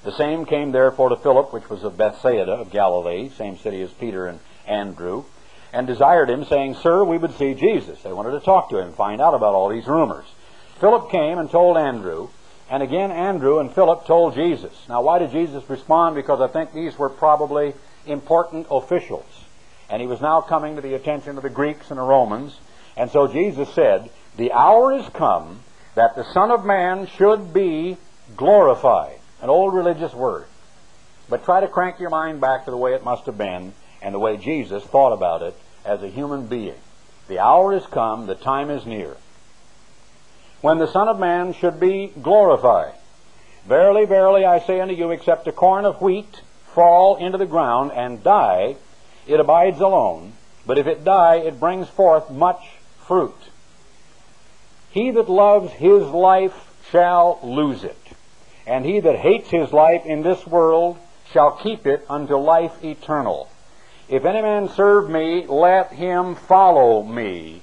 The same came therefore to Philip, which was of Bethsaida of Galilee, same city as Peter and Andrew, and desired him, saying, Sir, we would see Jesus. They wanted to talk to him, find out about all these rumors. Philip came and told Andrew, and again Andrew and Philip told Jesus. Now, why did Jesus respond? Because I think these were probably important officials. And he was now coming to the attention of the Greeks and the Romans. And so Jesus said, the hour is come that the Son of Man should be glorified. An old religious word. But try to crank your mind back to the way it must have been and the way Jesus thought about it as a human being. The hour is come, the time is near, when the Son of Man should be glorified. Verily, verily, I say unto you, except a corn of wheat fall into the ground and die, it abides alone. But if it die, it brings forth much fruit. He that loves his life shall lose it, and he that hates his life in this world shall keep it unto life eternal. If any man serve me, let him follow me,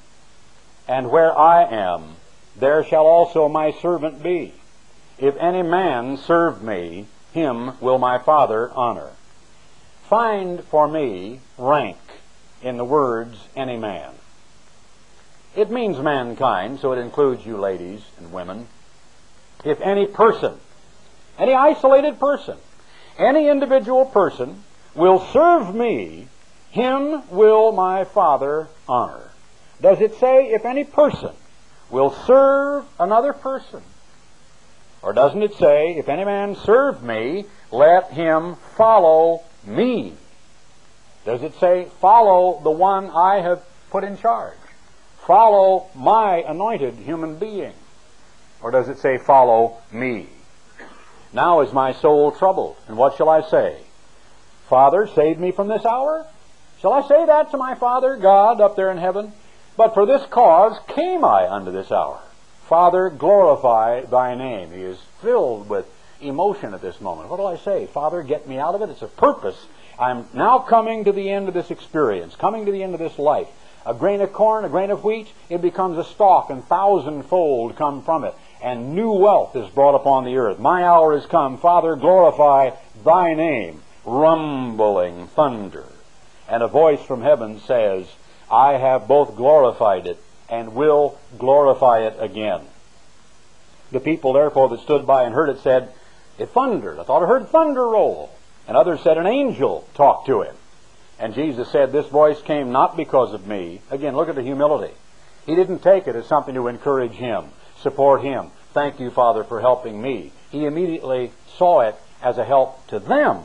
and where I am, there shall also my servant be. If any man serve me, him will my Father honor. Find for me rank in the words any man. It means mankind, so it includes you ladies and women. If any person, any isolated person, any individual person will serve me, him will my Father honor. Does it say if any person will serve another person? Or doesn't it say, if any man serve me, let him follow me? Does it say, follow the one I have put in charge? follow my anointed human being? Or does it say, follow me? Now is my soul troubled, and what shall I say? Father, save me from this hour? Shall I say that to my Father, God, up there in heaven? But for this cause came I unto this hour. Father, glorify thy name. He is filled with emotion at this moment. What do I say? Father, get me out of it. It's a purpose. I'm now coming to the end of this experience, coming to the end of this life a grain of corn, a grain of wheat, it becomes a stalk, and thousandfold come from it. And new wealth is brought upon the earth. My hour is come. Father, glorify thy name. Rumbling thunder. And a voice from heaven says, I have both glorified it and will glorify it again. The people, therefore, that stood by and heard it said, It thundered. I thought I heard thunder roll. And others said, An angel talked to him. And Jesus said, This voice came not because of me. Again, look at the humility. He didn't take it as something to encourage him, support him. Thank you, Father, for helping me. He immediately saw it as a help to them.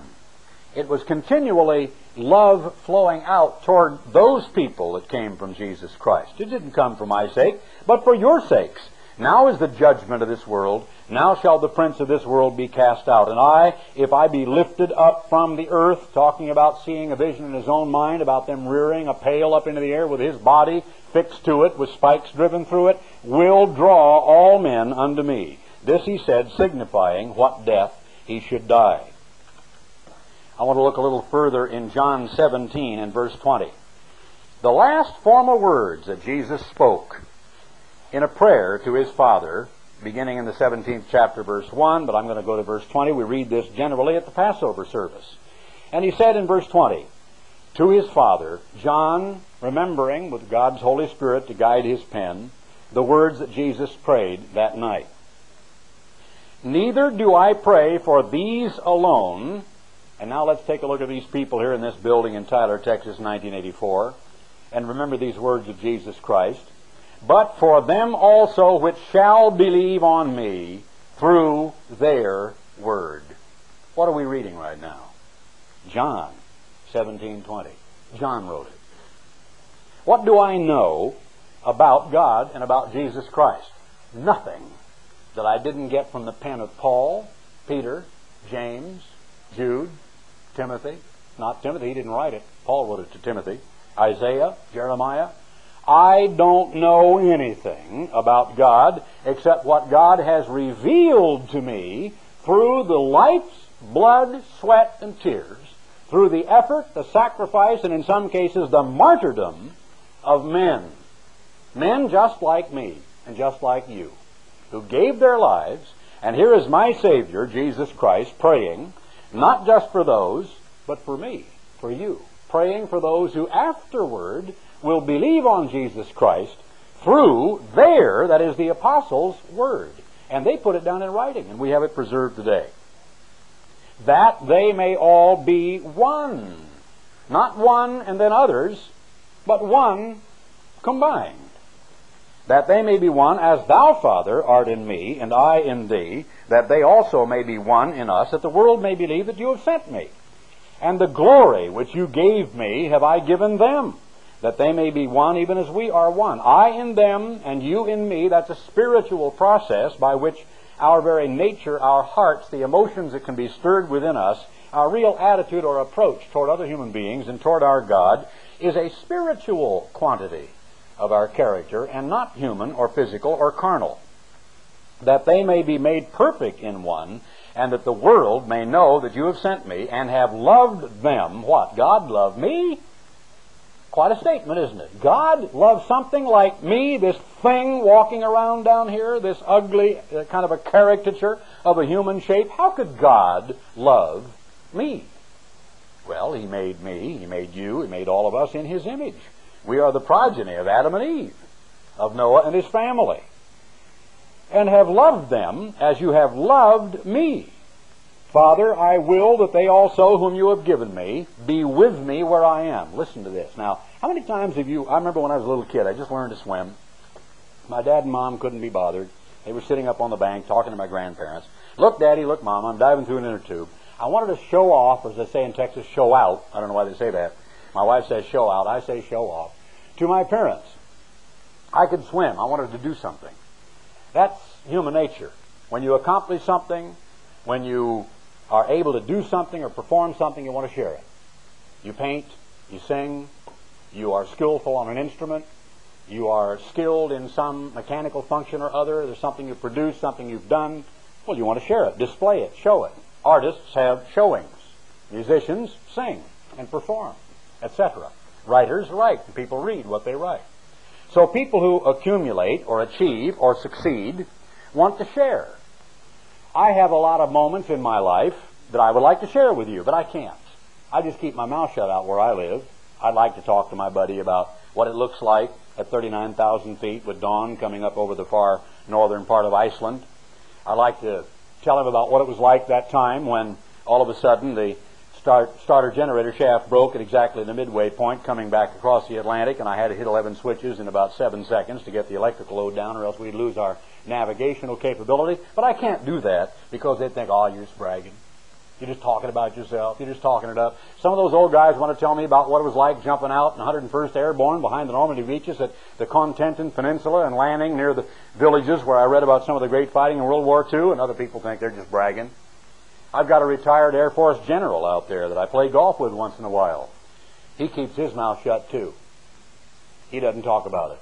It was continually love flowing out toward those people that came from Jesus Christ. It didn't come for my sake, but for your sakes. Now is the judgment of this world. Now shall the prince of this world be cast out. And I, if I be lifted up from the earth, talking about seeing a vision in his own mind, about them rearing a pail up into the air with his body fixed to it, with spikes driven through it, will draw all men unto me. This he said, signifying what death he should die. I want to look a little further in John 17 and verse 20. The last formal words that Jesus spoke in a prayer to his Father, beginning in the 17th chapter, verse 1, but I'm going to go to verse 20. We read this generally at the Passover service. And he said in verse 20, to his Father, John, remembering with God's Holy Spirit to guide his pen, the words that Jesus prayed that night. Neither do I pray for these alone. And now let's take a look at these people here in this building in Tyler, Texas, 1984. And remember these words of Jesus Christ but for them also which shall believe on me through their word. What are we reading right now? John 17:20. John wrote it. What do I know about God and about Jesus Christ? Nothing that I didn't get from the pen of Paul, Peter, James, Jude, Timothy. Not Timothy, he didn't write it. Paul wrote it to Timothy. Isaiah, Jeremiah, I don't know anything about God except what God has revealed to me through the life's blood, sweat, and tears, through the effort, the sacrifice, and in some cases the martyrdom of men. Men just like me and just like you, who gave their lives. And here is my Savior, Jesus Christ, praying, not just for those, but for me, for you. Praying for those who afterward will believe on Jesus Christ through their, that is the apostles' word. And they put it down in writing, and we have it preserved today. That they may all be one. Not one and then others, but one combined. That they may be one, as thou, Father, art in me, and I in thee, that they also may be one in us, that the world may believe that you have sent me. And the glory which you gave me have I given them, that they may be one even as we are one. I in them and you in me, that's a spiritual process by which our very nature, our hearts, the emotions that can be stirred within us, our real attitude or approach toward other human beings and toward our God is a spiritual quantity of our character and not human or physical or carnal. That they may be made perfect in one, and that the world may know that you have sent me and have loved them. What? God loved me? Quite a statement, isn't it? God loves something like me, this thing walking around down here, this ugly uh, kind of a caricature of a human shape. How could God love me? Well, He made me, He made you, He made all of us in His image. We are the progeny of Adam and Eve, of Noah and his family, and have loved them as you have loved me. Father, I will that they also, whom you have given me, be with me where I am. Listen to this. Now, how many times have you, I remember when I was a little kid, I just learned to swim. My dad and mom couldn't be bothered. They were sitting up on the bank talking to my grandparents. Look, Daddy, look, Mom, I'm diving through an inner tube. I wanted to show off, as they say in Texas, show out. I don't know why they say that. My wife says show out. I say show off. To my parents. I could swim. I wanted to do something. That's human nature. When you accomplish something, when you are able to do something or perform something, you want to share it. You paint, you sing, you are skillful on an instrument, you are skilled in some mechanical function or other, there's something you produce, something you've done. Well, you want to share it, display it, show it. Artists have showings. Musicians sing and perform, etc. Writers write, and people read what they write. So people who accumulate or achieve or succeed want to share. I have a lot of moments in my life that I would like to share with you, but I can't. I just keep my mouth shut out where I live. I'd like to talk to my buddy about what it looks like at 39,000 feet with dawn coming up over the far northern part of Iceland. I'd like to tell him about what it was like that time when all of a sudden the start, starter generator shaft broke at exactly the midway point coming back across the Atlantic, and I had to hit 11 switches in about seven seconds to get the electrical load down, or else we'd lose our navigational capability. But I can't do that because they'd think, oh, you're just bragging. You're just talking about yourself. You're just talking it up. Some of those old guys want to tell me about what it was like jumping out in 101st Airborne behind the Normandy beaches at the Cotentin Peninsula and landing near the villages where I read about some of the great fighting in World War II, and other people think they're just bragging. I've got a retired Air Force general out there that I play golf with once in a while. He keeps his mouth shut too. He doesn't talk about it.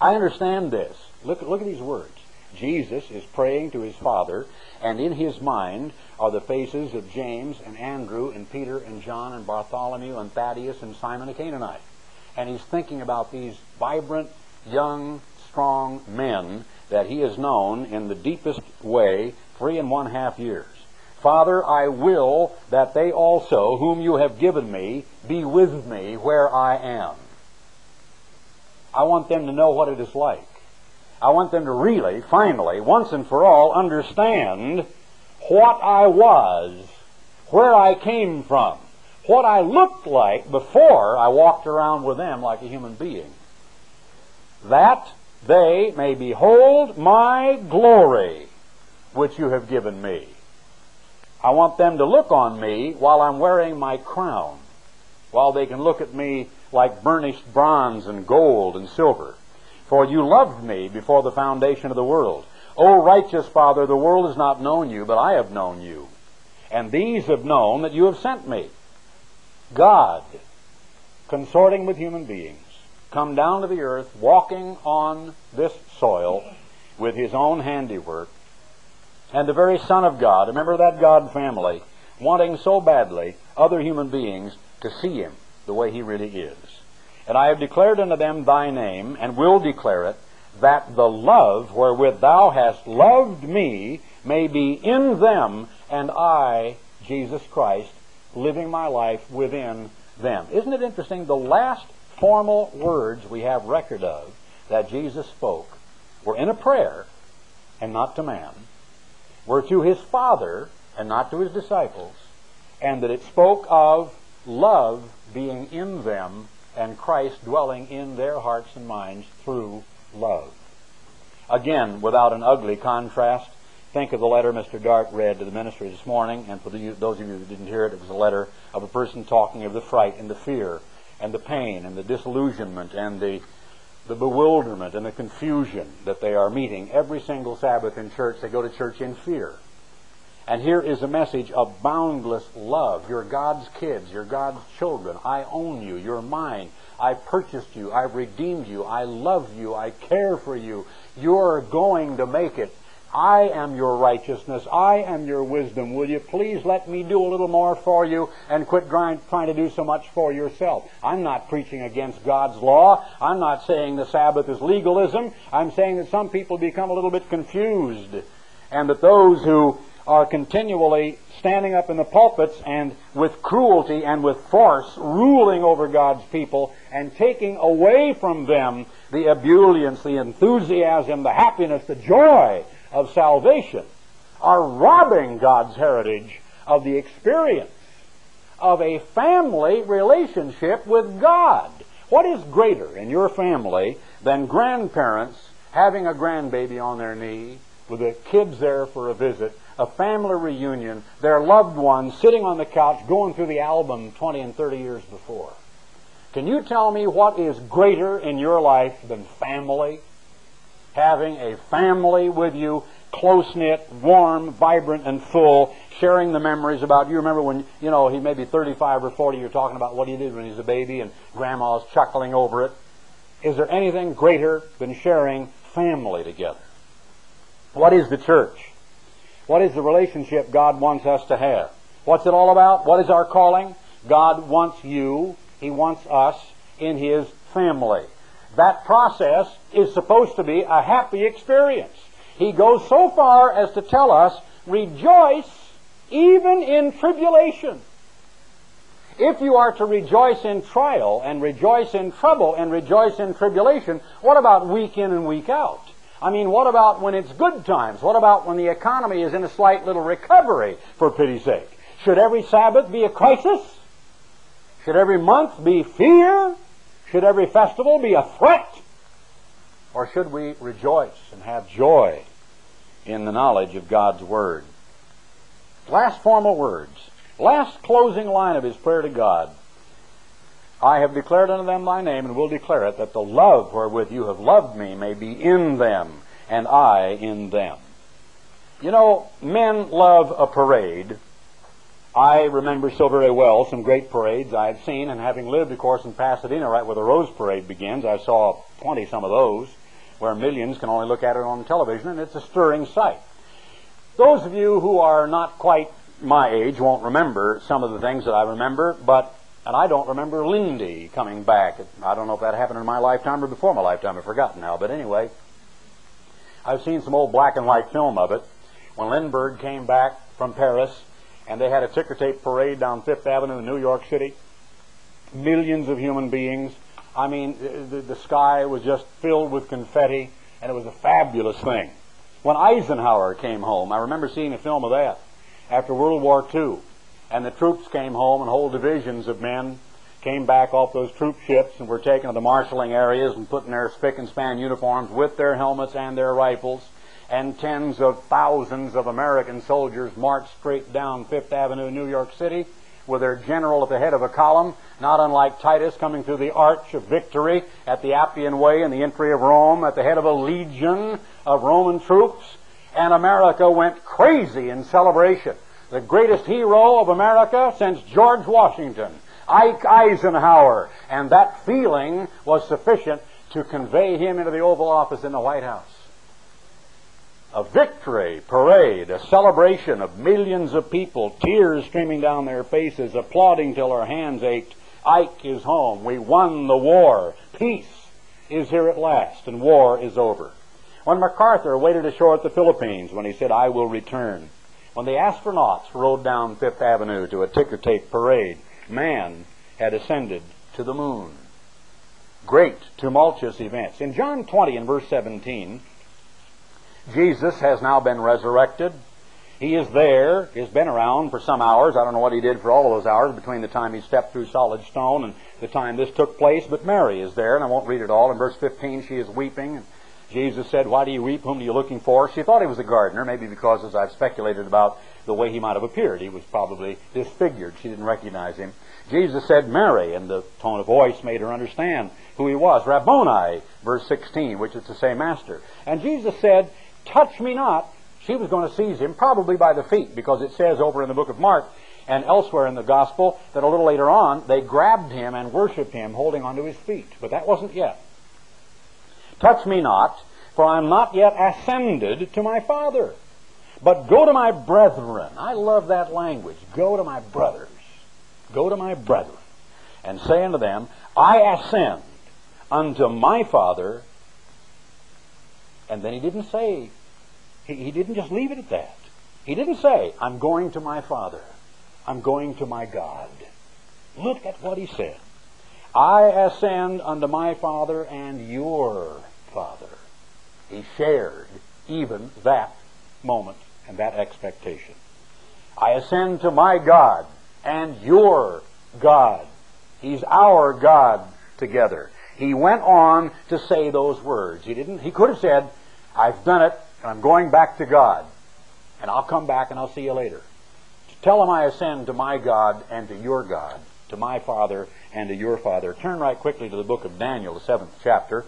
I understand this. Look, look at these words. Jesus is praying to his Father, and in his mind are the faces of James and Andrew and Peter and John and Bartholomew and Thaddeus and Simon the Canaanite. And he's thinking about these vibrant, young, strong men that he has known in the deepest way three and one half years. Father, I will that they also, whom you have given me, be with me where I am. I want them to know what it is like. I want them to really, finally, once and for all, understand what I was, where I came from, what I looked like before I walked around with them like a human being. That they may behold my glory, which you have given me. I want them to look on me while I'm wearing my crown, while they can look at me like burnished bronze and gold and silver. For you loved me before the foundation of the world. O righteous Father, the world has not known you, but I have known you. And these have known that you have sent me. God, consorting with human beings, come down to the earth, walking on this soil with his own handiwork, and the very Son of God, remember that God family, wanting so badly other human beings to see him the way he really is. And I have declared unto them thy name, and will declare it, that the love wherewith thou hast loved me may be in them, and I, Jesus Christ, living my life within them. Isn't it interesting? The last formal words we have record of that Jesus spoke were in a prayer and not to man, were to his Father and not to his disciples, and that it spoke of love being in them and Christ dwelling in their hearts and minds through love. Again, without an ugly contrast, think of the letter Mr. Dart read to the ministry this morning, and for the, those of you who didn't hear it, it was a letter of a person talking of the fright and the fear and the pain and the disillusionment and the, the bewilderment and the confusion that they are meeting every single Sabbath in church. They go to church in fear. And here is a message of boundless love. You're God's kids. You're God's children. I own you. You're mine. I purchased you. I've redeemed you. I love you. I care for you. You're going to make it. I am your righteousness. I am your wisdom. Will you please let me do a little more for you and quit trying to do so much for yourself? I'm not preaching against God's law. I'm not saying the Sabbath is legalism. I'm saying that some people become a little bit confused and that those who are continually standing up in the pulpits and with cruelty and with force ruling over God's people and taking away from them the ebullience, the enthusiasm, the happiness, the joy of salvation, are robbing God's heritage of the experience of a family relationship with God. What is greater in your family than grandparents having a grandbaby on their knee with the kids there for a visit a family reunion, their loved ones sitting on the couch going through the album 20 and 30 years before. Can you tell me what is greater in your life than family? Having a family with you, close knit, warm, vibrant, and full, sharing the memories about you remember when you know he may be 35 or 40 you're talking about what he did when he was a baby and grandma's chuckling over it is there anything greater than sharing family together what is the church what is the relationship God wants us to have? What's it all about? What is our calling? God wants you, He wants us in His family. That process is supposed to be a happy experience. He goes so far as to tell us, rejoice even in tribulation. If you are to rejoice in trial and rejoice in trouble and rejoice in tribulation, what about week in and week out? I mean, what about when it's good times? What about when the economy is in a slight little recovery, for pity's sake? Should every Sabbath be a crisis? Should every month be fear? Should every festival be a threat? Or should we rejoice and have joy in the knowledge of God's Word? Last formal words. Last closing line of his prayer to God. I have declared unto them thy name, and will declare it, that the love wherewith you have loved me may be in them, and I in them. You know, men love a parade. I remember so very well some great parades I had seen, and having lived, of course, in Pasadena, right where the Rose Parade begins, I saw plenty some of those, where millions can only look at it on television, and it's a stirring sight. Those of you who are not quite my age won't remember some of the things that I remember, but and I don't remember Lindy coming back. I don't know if that happened in my lifetime or before my lifetime. I've forgotten now. But anyway, I've seen some old black and white film of it. When Lindbergh came back from Paris and they had a ticker tape parade down Fifth Avenue in New York City, millions of human beings. I mean, the, the sky was just filled with confetti, and it was a fabulous thing. When Eisenhower came home, I remember seeing a film of that after World War II and the troops came home, and whole divisions of men came back off those troop ships and were taken to the marshaling areas and put in their spick and span uniforms with their helmets and their rifles. And tens of thousands of American soldiers marched straight down Fifth Avenue, New York City, with their general at the head of a column, not unlike Titus coming through the Arch of Victory at the Appian Way in the entry of Rome, at the head of a legion of Roman troops. And America went crazy in celebration the greatest hero of America since George Washington, Ike Eisenhower. And that feeling was sufficient to convey him into the Oval Office in the White House. A victory parade, a celebration of millions of people, tears streaming down their faces, applauding till their hands ached. Ike is home. We won the war. Peace is here at last, and war is over. When MacArthur waited ashore at the Philippines, when he said, I will return, when the astronauts rode down Fifth Avenue to a ticker tape parade, man had ascended to the moon. Great, tumultuous events. In John 20 and verse 17, Jesus has now been resurrected. He is there, he has been around for some hours. I don't know what he did for all of those hours between the time he stepped through solid stone and the time this took place, but Mary is there, and I won't read it all. In verse 15, she is weeping. Jesus said, Why do you weep? Whom are you looking for? She thought he was a gardener, maybe because, as I've speculated about the way he might have appeared, he was probably disfigured. She didn't recognize him. Jesus said, Mary, and the tone of voice made her understand who he was. Rabboni, verse 16, which is to say, Master. And Jesus said, Touch me not. She was going to seize him, probably by the feet, because it says over in the book of Mark and elsewhere in the gospel that a little later on they grabbed him and worshiped him holding onto his feet. But that wasn't yet. Touch me not, for I am not yet ascended to my Father. But go to my brethren. I love that language. Go to my brothers. Go to my brethren. And say unto them, I ascend unto my Father. And then he didn't say, he, he didn't just leave it at that. He didn't say, I'm going to my Father. I'm going to my God. Look at what he said. I ascend unto my Father and your. He shared even that moment and that expectation. I ascend to my God and your God. He's our God together. He went on to say those words. He didn't he could have said, I've done it, and I'm going back to God, and I'll come back and I'll see you later. Tell him I ascend to my God and to your God, to my Father and to your Father. Turn right quickly to the book of Daniel, the seventh chapter.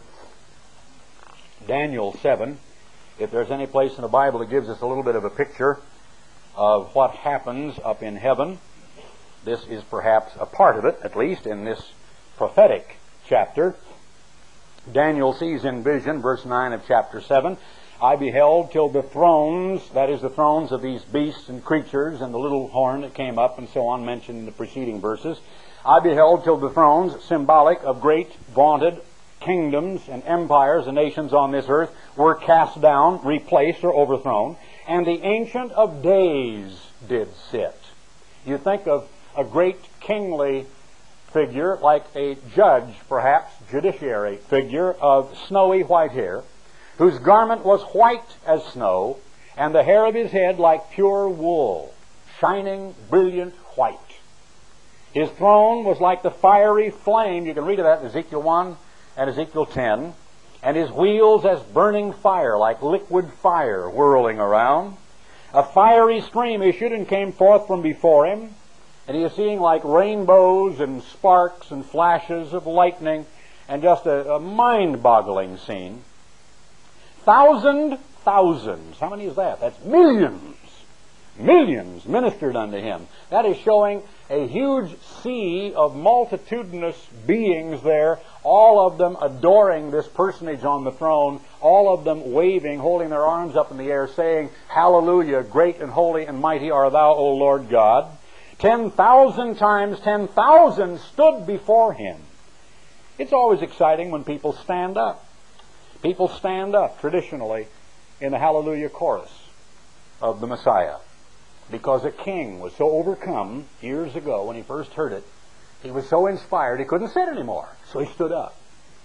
Daniel 7, if there's any place in the Bible that gives us a little bit of a picture of what happens up in heaven, this is perhaps a part of it, at least in this prophetic chapter. Daniel sees in vision, verse 9 of chapter 7, I beheld till the thrones, that is the thrones of these beasts and creatures, and the little horn that came up, and so on, mentioned in the preceding verses. I beheld till the thrones, symbolic of great, vaunted, kingdoms and empires and nations on this earth were cast down, replaced, or overthrown, and the Ancient of Days did sit. You think of a great kingly figure, like a judge, perhaps, judiciary figure of snowy white hair, whose garment was white as snow, and the hair of his head like pure wool, shining, brilliant white. His throne was like the fiery flame. You can read of that in Ezekiel 1 and Ezekiel 10, and his wheels as burning fire, like liquid fire whirling around. A fiery stream issued and came forth from before him, and he is seeing like rainbows and sparks and flashes of lightning, and just a, a mind-boggling scene. Thousand thousands. How many is that? That's millions. Millions ministered unto him. That is showing a huge sea of multitudinous beings there, all of them adoring this personage on the throne, all of them waving, holding their arms up in the air, saying, Hallelujah, great and holy and mighty are thou, O Lord God. Ten thousand times ten thousand stood before him. It's always exciting when people stand up. People stand up traditionally in the Hallelujah chorus of the Messiah because a king was so overcome years ago when he first heard it. He was so inspired he couldn't sit anymore, so he stood up.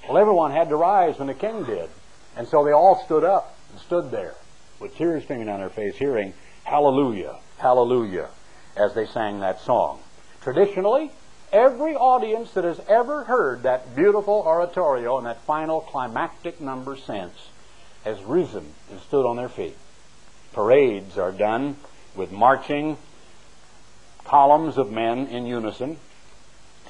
Well, everyone had to rise when the king did, and so they all stood up and stood there with tears streaming down their face, hearing Hallelujah, Hallelujah, as they sang that song. Traditionally, every audience that has ever heard that beautiful oratorio and that final climactic number since has risen and stood on their feet. Parades are done with marching columns of men in unison,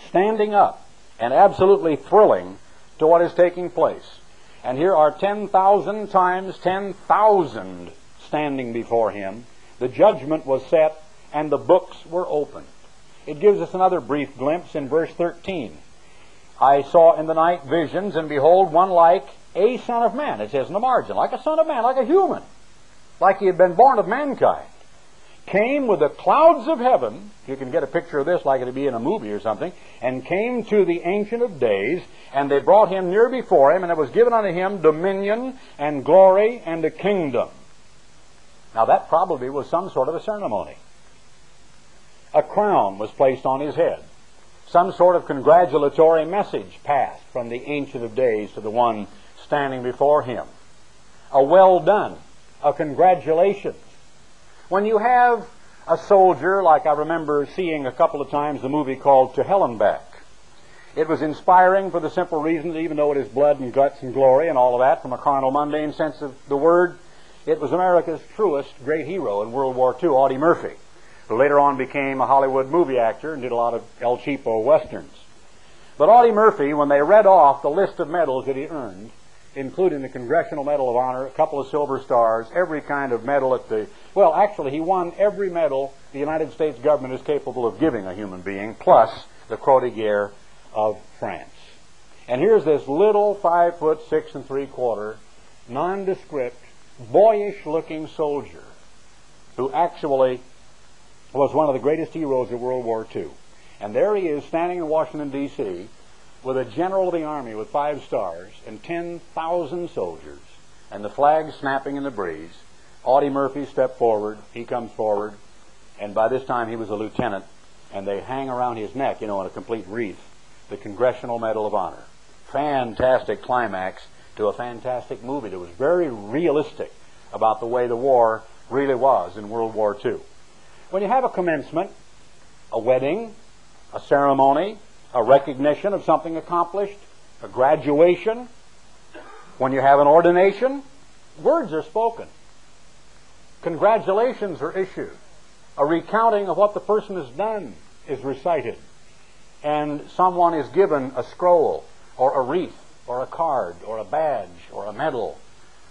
standing up and absolutely thrilling to what is taking place. And here are 10,000 times 10,000 standing before him. The judgment was set and the books were opened. It gives us another brief glimpse in verse 13. I saw in the night visions, and behold, one like a son of man. It says in the margin, like a son of man, like a human, like he had been born of mankind came with the clouds of heaven, you can get a picture of this like it'd be in a movie or something, and came to the Ancient of Days, and they brought him near before him, and it was given unto him dominion and glory and a kingdom. Now that probably was some sort of a ceremony. A crown was placed on his head. Some sort of congratulatory message passed from the Ancient of Days to the one standing before him. A well done, a congratulations when you have a soldier, like I remember seeing a couple of times the movie called To Hell and Back, it was inspiring for the simple reason that even though it is blood and guts and glory and all of that from a carnal, mundane sense of the word, it was America's truest great hero in World War II, Audie Murphy, who later on became a Hollywood movie actor and did a lot of El Cheapo westerns. But Audie Murphy, when they read off the list of medals that he earned, including the Congressional Medal of Honor, a couple of Silver Stars, every kind of medal at the, well, actually, he won every medal the United States government is capable of giving a human being, plus the Croix de Guerre of France. And here's this little five foot six and three quarter, nondescript, boyish looking soldier who actually was one of the greatest heroes of World War II. And there he is standing in Washington, D.C., with a general of the army with five stars and 10,000 soldiers and the flag snapping in the breeze. Audie Murphy stepped forward. He comes forward. And by this time he was a lieutenant. And they hang around his neck, you know, in a complete wreath, the Congressional Medal of Honor. Fantastic climax to a fantastic movie that was very realistic about the way the war really was in World War II. When you have a commencement, a wedding, a ceremony, a recognition of something accomplished, a graduation. When you have an ordination, words are spoken. Congratulations are issued. A recounting of what the person has done is recited. And someone is given a scroll or a wreath or a card or a badge or a medal,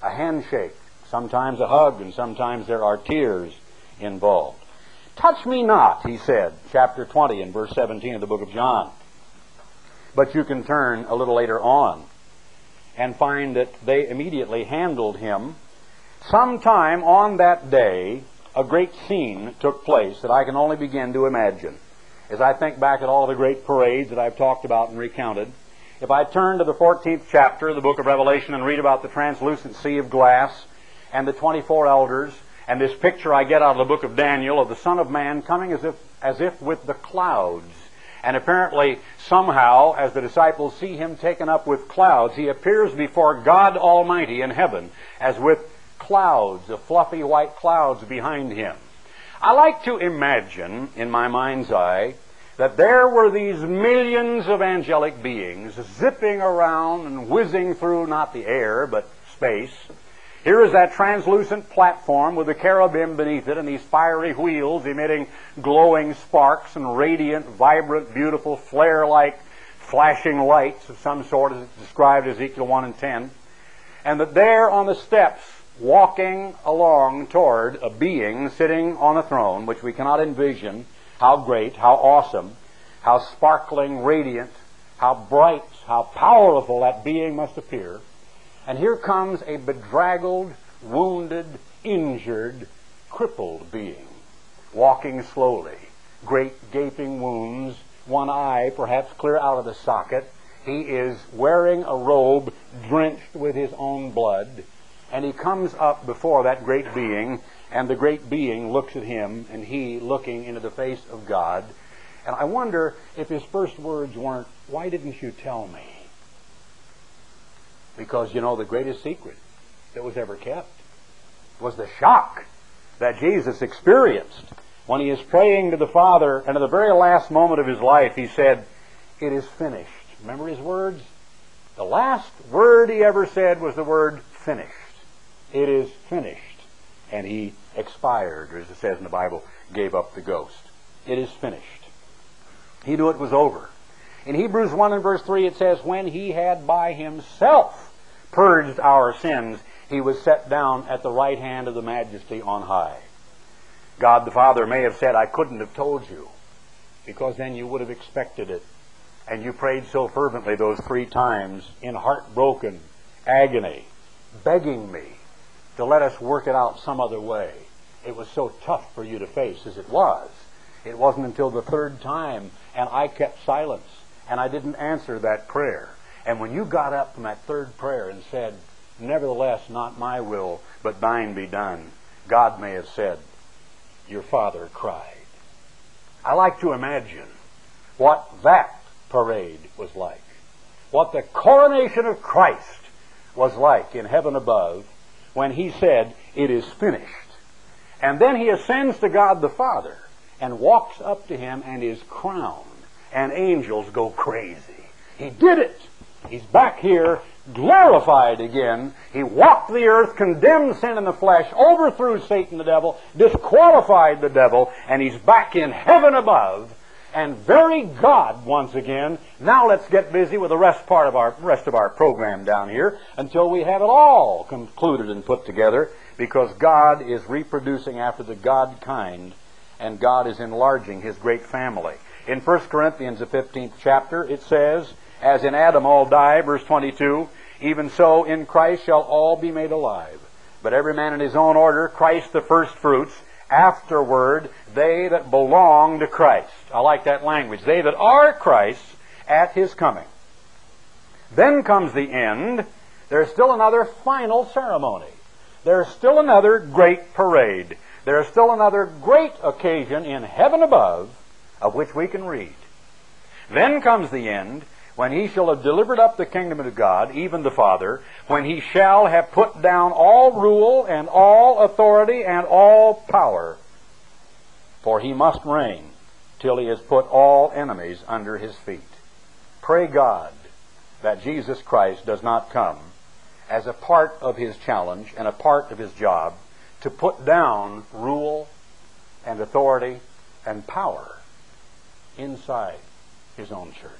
a handshake, sometimes a hug, and sometimes there are tears involved. Touch me not, he said, chapter 20 and verse 17 of the book of John. But you can turn a little later on and find that they immediately handled him. Sometime on that day, a great scene took place that I can only begin to imagine. As I think back at all the great parades that I've talked about and recounted, if I turn to the 14th chapter of the book of Revelation and read about the translucent sea of glass and the 24 elders and this picture I get out of the book of Daniel of the Son of Man coming as if, as if with the clouds and apparently, somehow, as the disciples see him taken up with clouds, he appears before God Almighty in heaven as with clouds, of fluffy white clouds behind him. I like to imagine, in my mind's eye, that there were these millions of angelic beings zipping around and whizzing through not the air, but space, Here is that translucent platform with the cherubim beneath it and these fiery wheels emitting glowing sparks and radiant, vibrant, beautiful, flare-like flashing lights of some sort as it's described Ezekiel 1 and 10. And that there on the steps, walking along toward a being sitting on a throne, which we cannot envision how great, how awesome, how sparkling, radiant, how bright, how powerful that being must appear. And here comes a bedraggled, wounded, injured, crippled being, walking slowly, great gaping wounds, one eye perhaps clear out of the socket. He is wearing a robe drenched with his own blood, and he comes up before that great being, and the great being looks at him, and he looking into the face of God. And I wonder if his first words weren't, Why didn't you tell me? Because, you know, the greatest secret that was ever kept was the shock that Jesus experienced when he is praying to the Father, and at the very last moment of his life, he said, It is finished. Remember his words? The last word he ever said was the word finished. It is finished. And he expired, or as it says in the Bible, gave up the ghost. It is finished. He knew it was over. In Hebrews 1 and verse 3 it says, When he had by himself purged our sins, he was set down at the right hand of the majesty on high. God the Father may have said, I couldn't have told you, because then you would have expected it. And you prayed so fervently those three times in heartbroken agony, begging me to let us work it out some other way. It was so tough for you to face as it was. It wasn't until the third time, and I kept silence, and I didn't answer that prayer. And when you got up from that third prayer and said, Nevertheless, not my will, but thine be done, God may have said, Your father cried. I like to imagine what that parade was like. What the coronation of Christ was like in heaven above when he said, It is finished. And then he ascends to God the Father and walks up to him and is crowned. And angels go crazy. He did it. He's back here, glorified again. He walked the earth, condemned sin in the flesh, overthrew Satan the devil, disqualified the devil, and he's back in heaven above and very God once again. Now let's get busy with the rest part of our rest of our program down here until we have it all concluded and put together because God is reproducing after the God kind and God is enlarging his great family. In 1 Corinthians the 15th chapter it says as in Adam all die, verse 22, even so in Christ shall all be made alive. But every man in his own order, Christ the first fruits, afterward they that belong to Christ. I like that language. They that are Christ at his coming. Then comes the end. There's still another final ceremony. There's still another great parade. There's still another great occasion in heaven above of which we can read. Then comes the end, when he shall have delivered up the kingdom of God, even the Father, when he shall have put down all rule and all authority and all power. For he must reign till he has put all enemies under his feet. Pray God that Jesus Christ does not come as a part of his challenge and a part of his job to put down rule and authority and power inside his own church.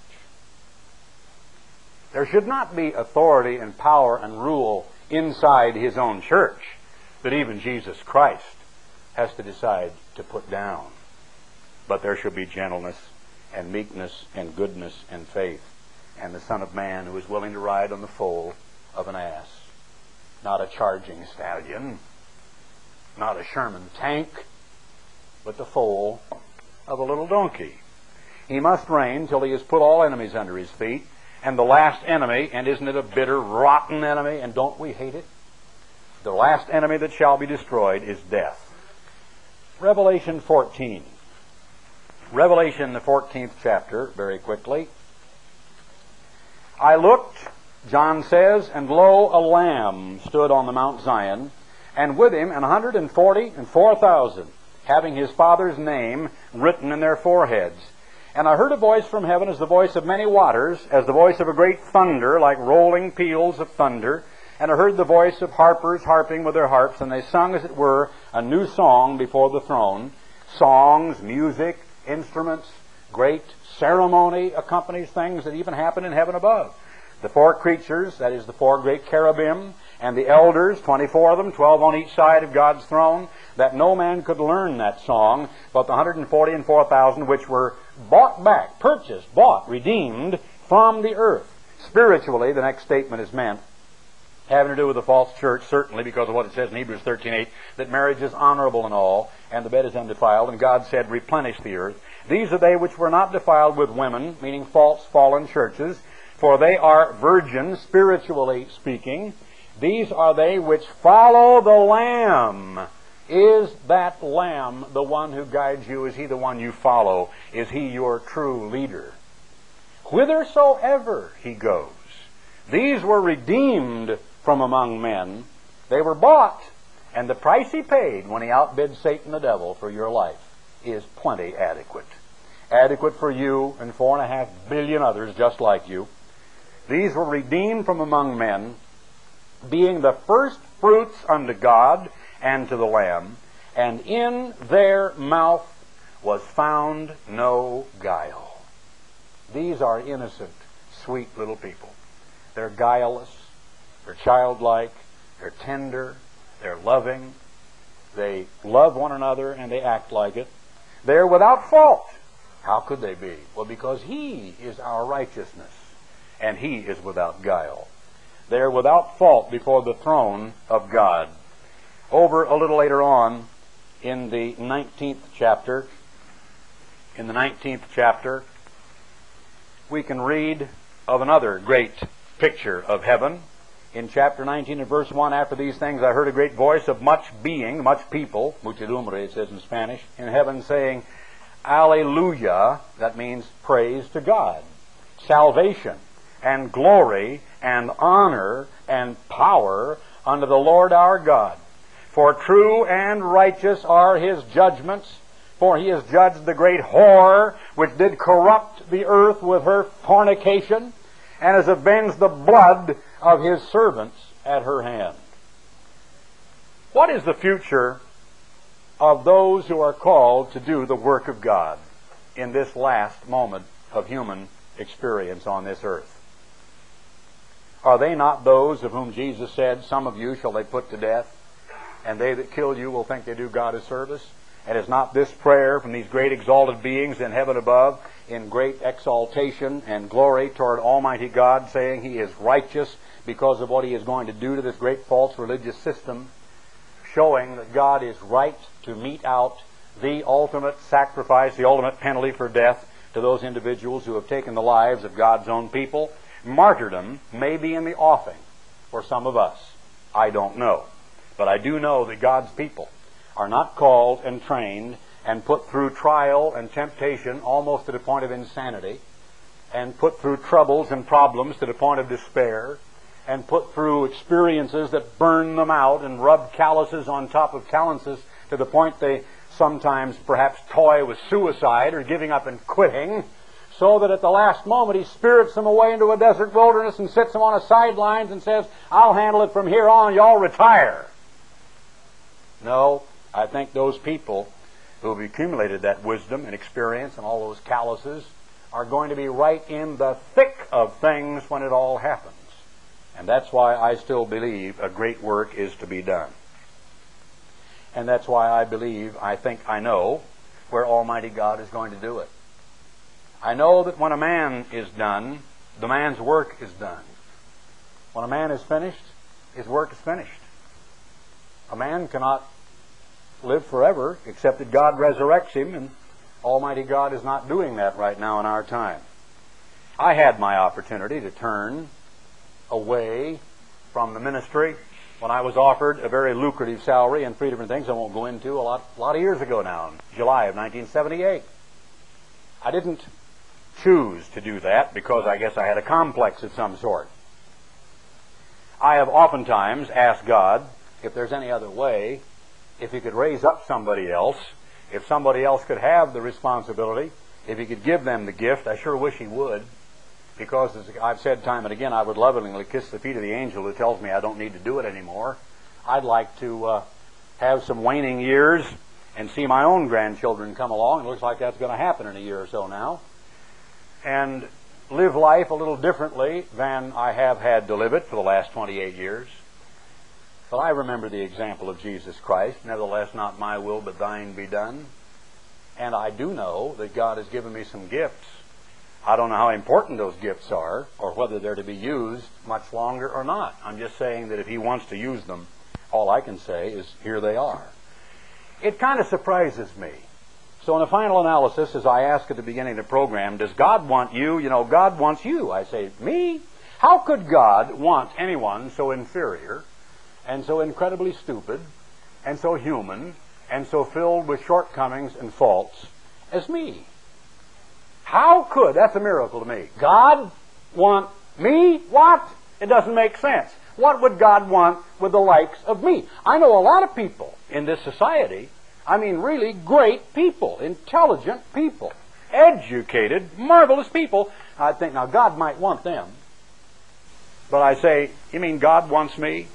There should not be authority and power and rule inside his own church that even Jesus Christ has to decide to put down. But there should be gentleness and meekness and goodness and faith and the Son of Man who is willing to ride on the foal of an ass. Not a charging stallion, not a Sherman tank, but the foal of a little donkey. He must reign till he has put all enemies under his feet and the last enemy, and isn't it a bitter, rotten enemy, and don't we hate it? The last enemy that shall be destroyed is death. Revelation 14. Revelation, the 14th chapter, very quickly. I looked, John says, and lo, a lamb stood on the Mount Zion, and with him an hundred and forty and four thousand, having his father's name written in their foreheads. And I heard a voice from heaven as the voice of many waters, as the voice of a great thunder, like rolling peals of thunder. And I heard the voice of harpers harping with their harps, and they sung, as it were, a new song before the throne. Songs, music, instruments, great ceremony accompanies things that even happen in heaven above. The four creatures, that is the four great cherubim, and the elders, 24 of them, 12 on each side of God's throne, that no man could learn that song, but the 140 and 4,000 which were bought back, purchased, bought, redeemed from the earth. Spiritually, the next statement is meant having to do with the false church, certainly because of what it says in Hebrews 13.8, that marriage is honorable in all, and the bed is undefiled, and God said, replenish the earth. These are they which were not defiled with women, meaning false fallen churches, for they are virgins, spiritually speaking. These are they which follow the Lamb. Is that Lamb the one who guides you? Is he the one you follow? Is he your true leader? Whithersoever he goes. These were redeemed from among men. They were bought, and the price he paid when he outbid Satan the devil for your life is plenty adequate. Adequate for you and four and a half billion others just like you. These were redeemed from among men, being the first fruits unto God and to the Lamb, and in their mouth was found no guile. These are innocent, sweet little people. They're guileless, they're childlike, they're tender, they're loving, they love one another, and they act like it. They're without fault. How could they be? Well, because He is our righteousness, and He is without guile. They're without fault before the throne of God. Over a little later on, in the 19th chapter, in the 19th chapter, we can read of another great picture of heaven. In chapter 19 and verse 1, after these things I heard a great voice of much being, much people, muchedumbre it says in Spanish, in heaven saying, Alleluia, that means praise to God, salvation, and glory, and honor, and power unto the Lord our God. For true and righteous are his judgments, for he has judged the great whore which did corrupt the earth with her fornication, and has avenged the blood of his servants at her hand. What is the future of those who are called to do the work of God in this last moment of human experience on this earth? Are they not those of whom Jesus said, Some of you shall they put to death, and they that kill you will think they do God a service? And is not this prayer from these great exalted beings in heaven above in great exaltation and glory toward Almighty God, saying He is righteous because of what He is going to do to this great false religious system, showing that God is right to mete out the ultimate sacrifice, the ultimate penalty for death to those individuals who have taken the lives of God's own people? Martyrdom may be in the offing for some of us. I don't know. But I do know that God's people are not called and trained and put through trial and temptation almost to the point of insanity, and put through troubles and problems to the point of despair, and put through experiences that burn them out and rub calluses on top of calluses to the point they sometimes perhaps toy with suicide or giving up and quitting, so that at the last moment he spirits them away into a desert wilderness and sits them on a sidelines and says, I'll handle it from here on, y'all retire. No, I think those people who have accumulated that wisdom and experience and all those calluses are going to be right in the thick of things when it all happens. And that's why I still believe a great work is to be done. And that's why I believe, I think I know, where Almighty God is going to do it. I know that when a man is done, the man's work is done. When a man is finished, his work is finished. A man cannot live forever, except that God resurrects him, and Almighty God is not doing that right now in our time. I had my opportunity to turn away from the ministry when I was offered a very lucrative salary and three different things I won't go into a lot, a lot of years ago now, July of 1978. I didn't choose to do that because I guess I had a complex of some sort. I have oftentimes asked God if there's any other way if he could raise up somebody else, if somebody else could have the responsibility, if he could give them the gift, I sure wish he would. because, as I've said time and again, I would lovingly kiss the feet of the angel who tells me I don't need to do it anymore. I'd like to uh, have some waning years and see my own grandchildren come along. It looks like that's going to happen in a year or so now. And live life a little differently than I have had to live it for the last 28 years. But I remember the example of Jesus Christ. Nevertheless, not my will, but thine be done. And I do know that God has given me some gifts. I don't know how important those gifts are or whether they're to be used much longer or not. I'm just saying that if He wants to use them, all I can say is here they are. It kind of surprises me. So in the final analysis, as I ask at the beginning of the program, does God want you? You know, God wants you. I say, me? How could God want anyone so inferior and so incredibly stupid and so human and so filled with shortcomings and faults as me? How could, that's a miracle to me, God want me? What? It doesn't make sense. What would God want with the likes of me? I know a lot of people in this society, I mean really great people, intelligent people, educated, marvelous people. I think, now God might want them. But I say, you mean God wants me?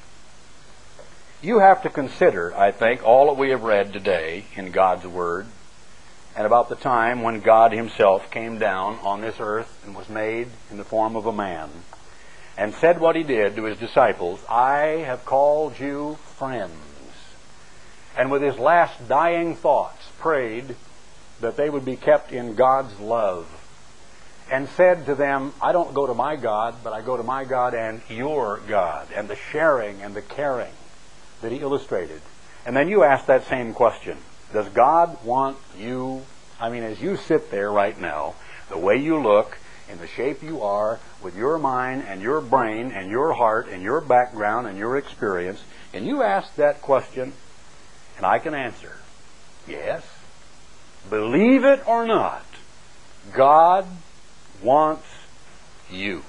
You have to consider, I think, all that we have read today in God's Word and about the time when God Himself came down on this earth and was made in the form of a man and said what He did to His disciples I have called you friends. And with His last dying thoughts, prayed that they would be kept in God's love and said to them, I don't go to my God, but I go to my God and your God, and the sharing and the caring that he illustrated. And then you ask that same question. Does God want you? I mean, as you sit there right now, the way you look, in the shape you are, with your mind and your brain and your heart and your background and your experience, and you ask that question, and I can answer, yes. Believe it or not, God wants you.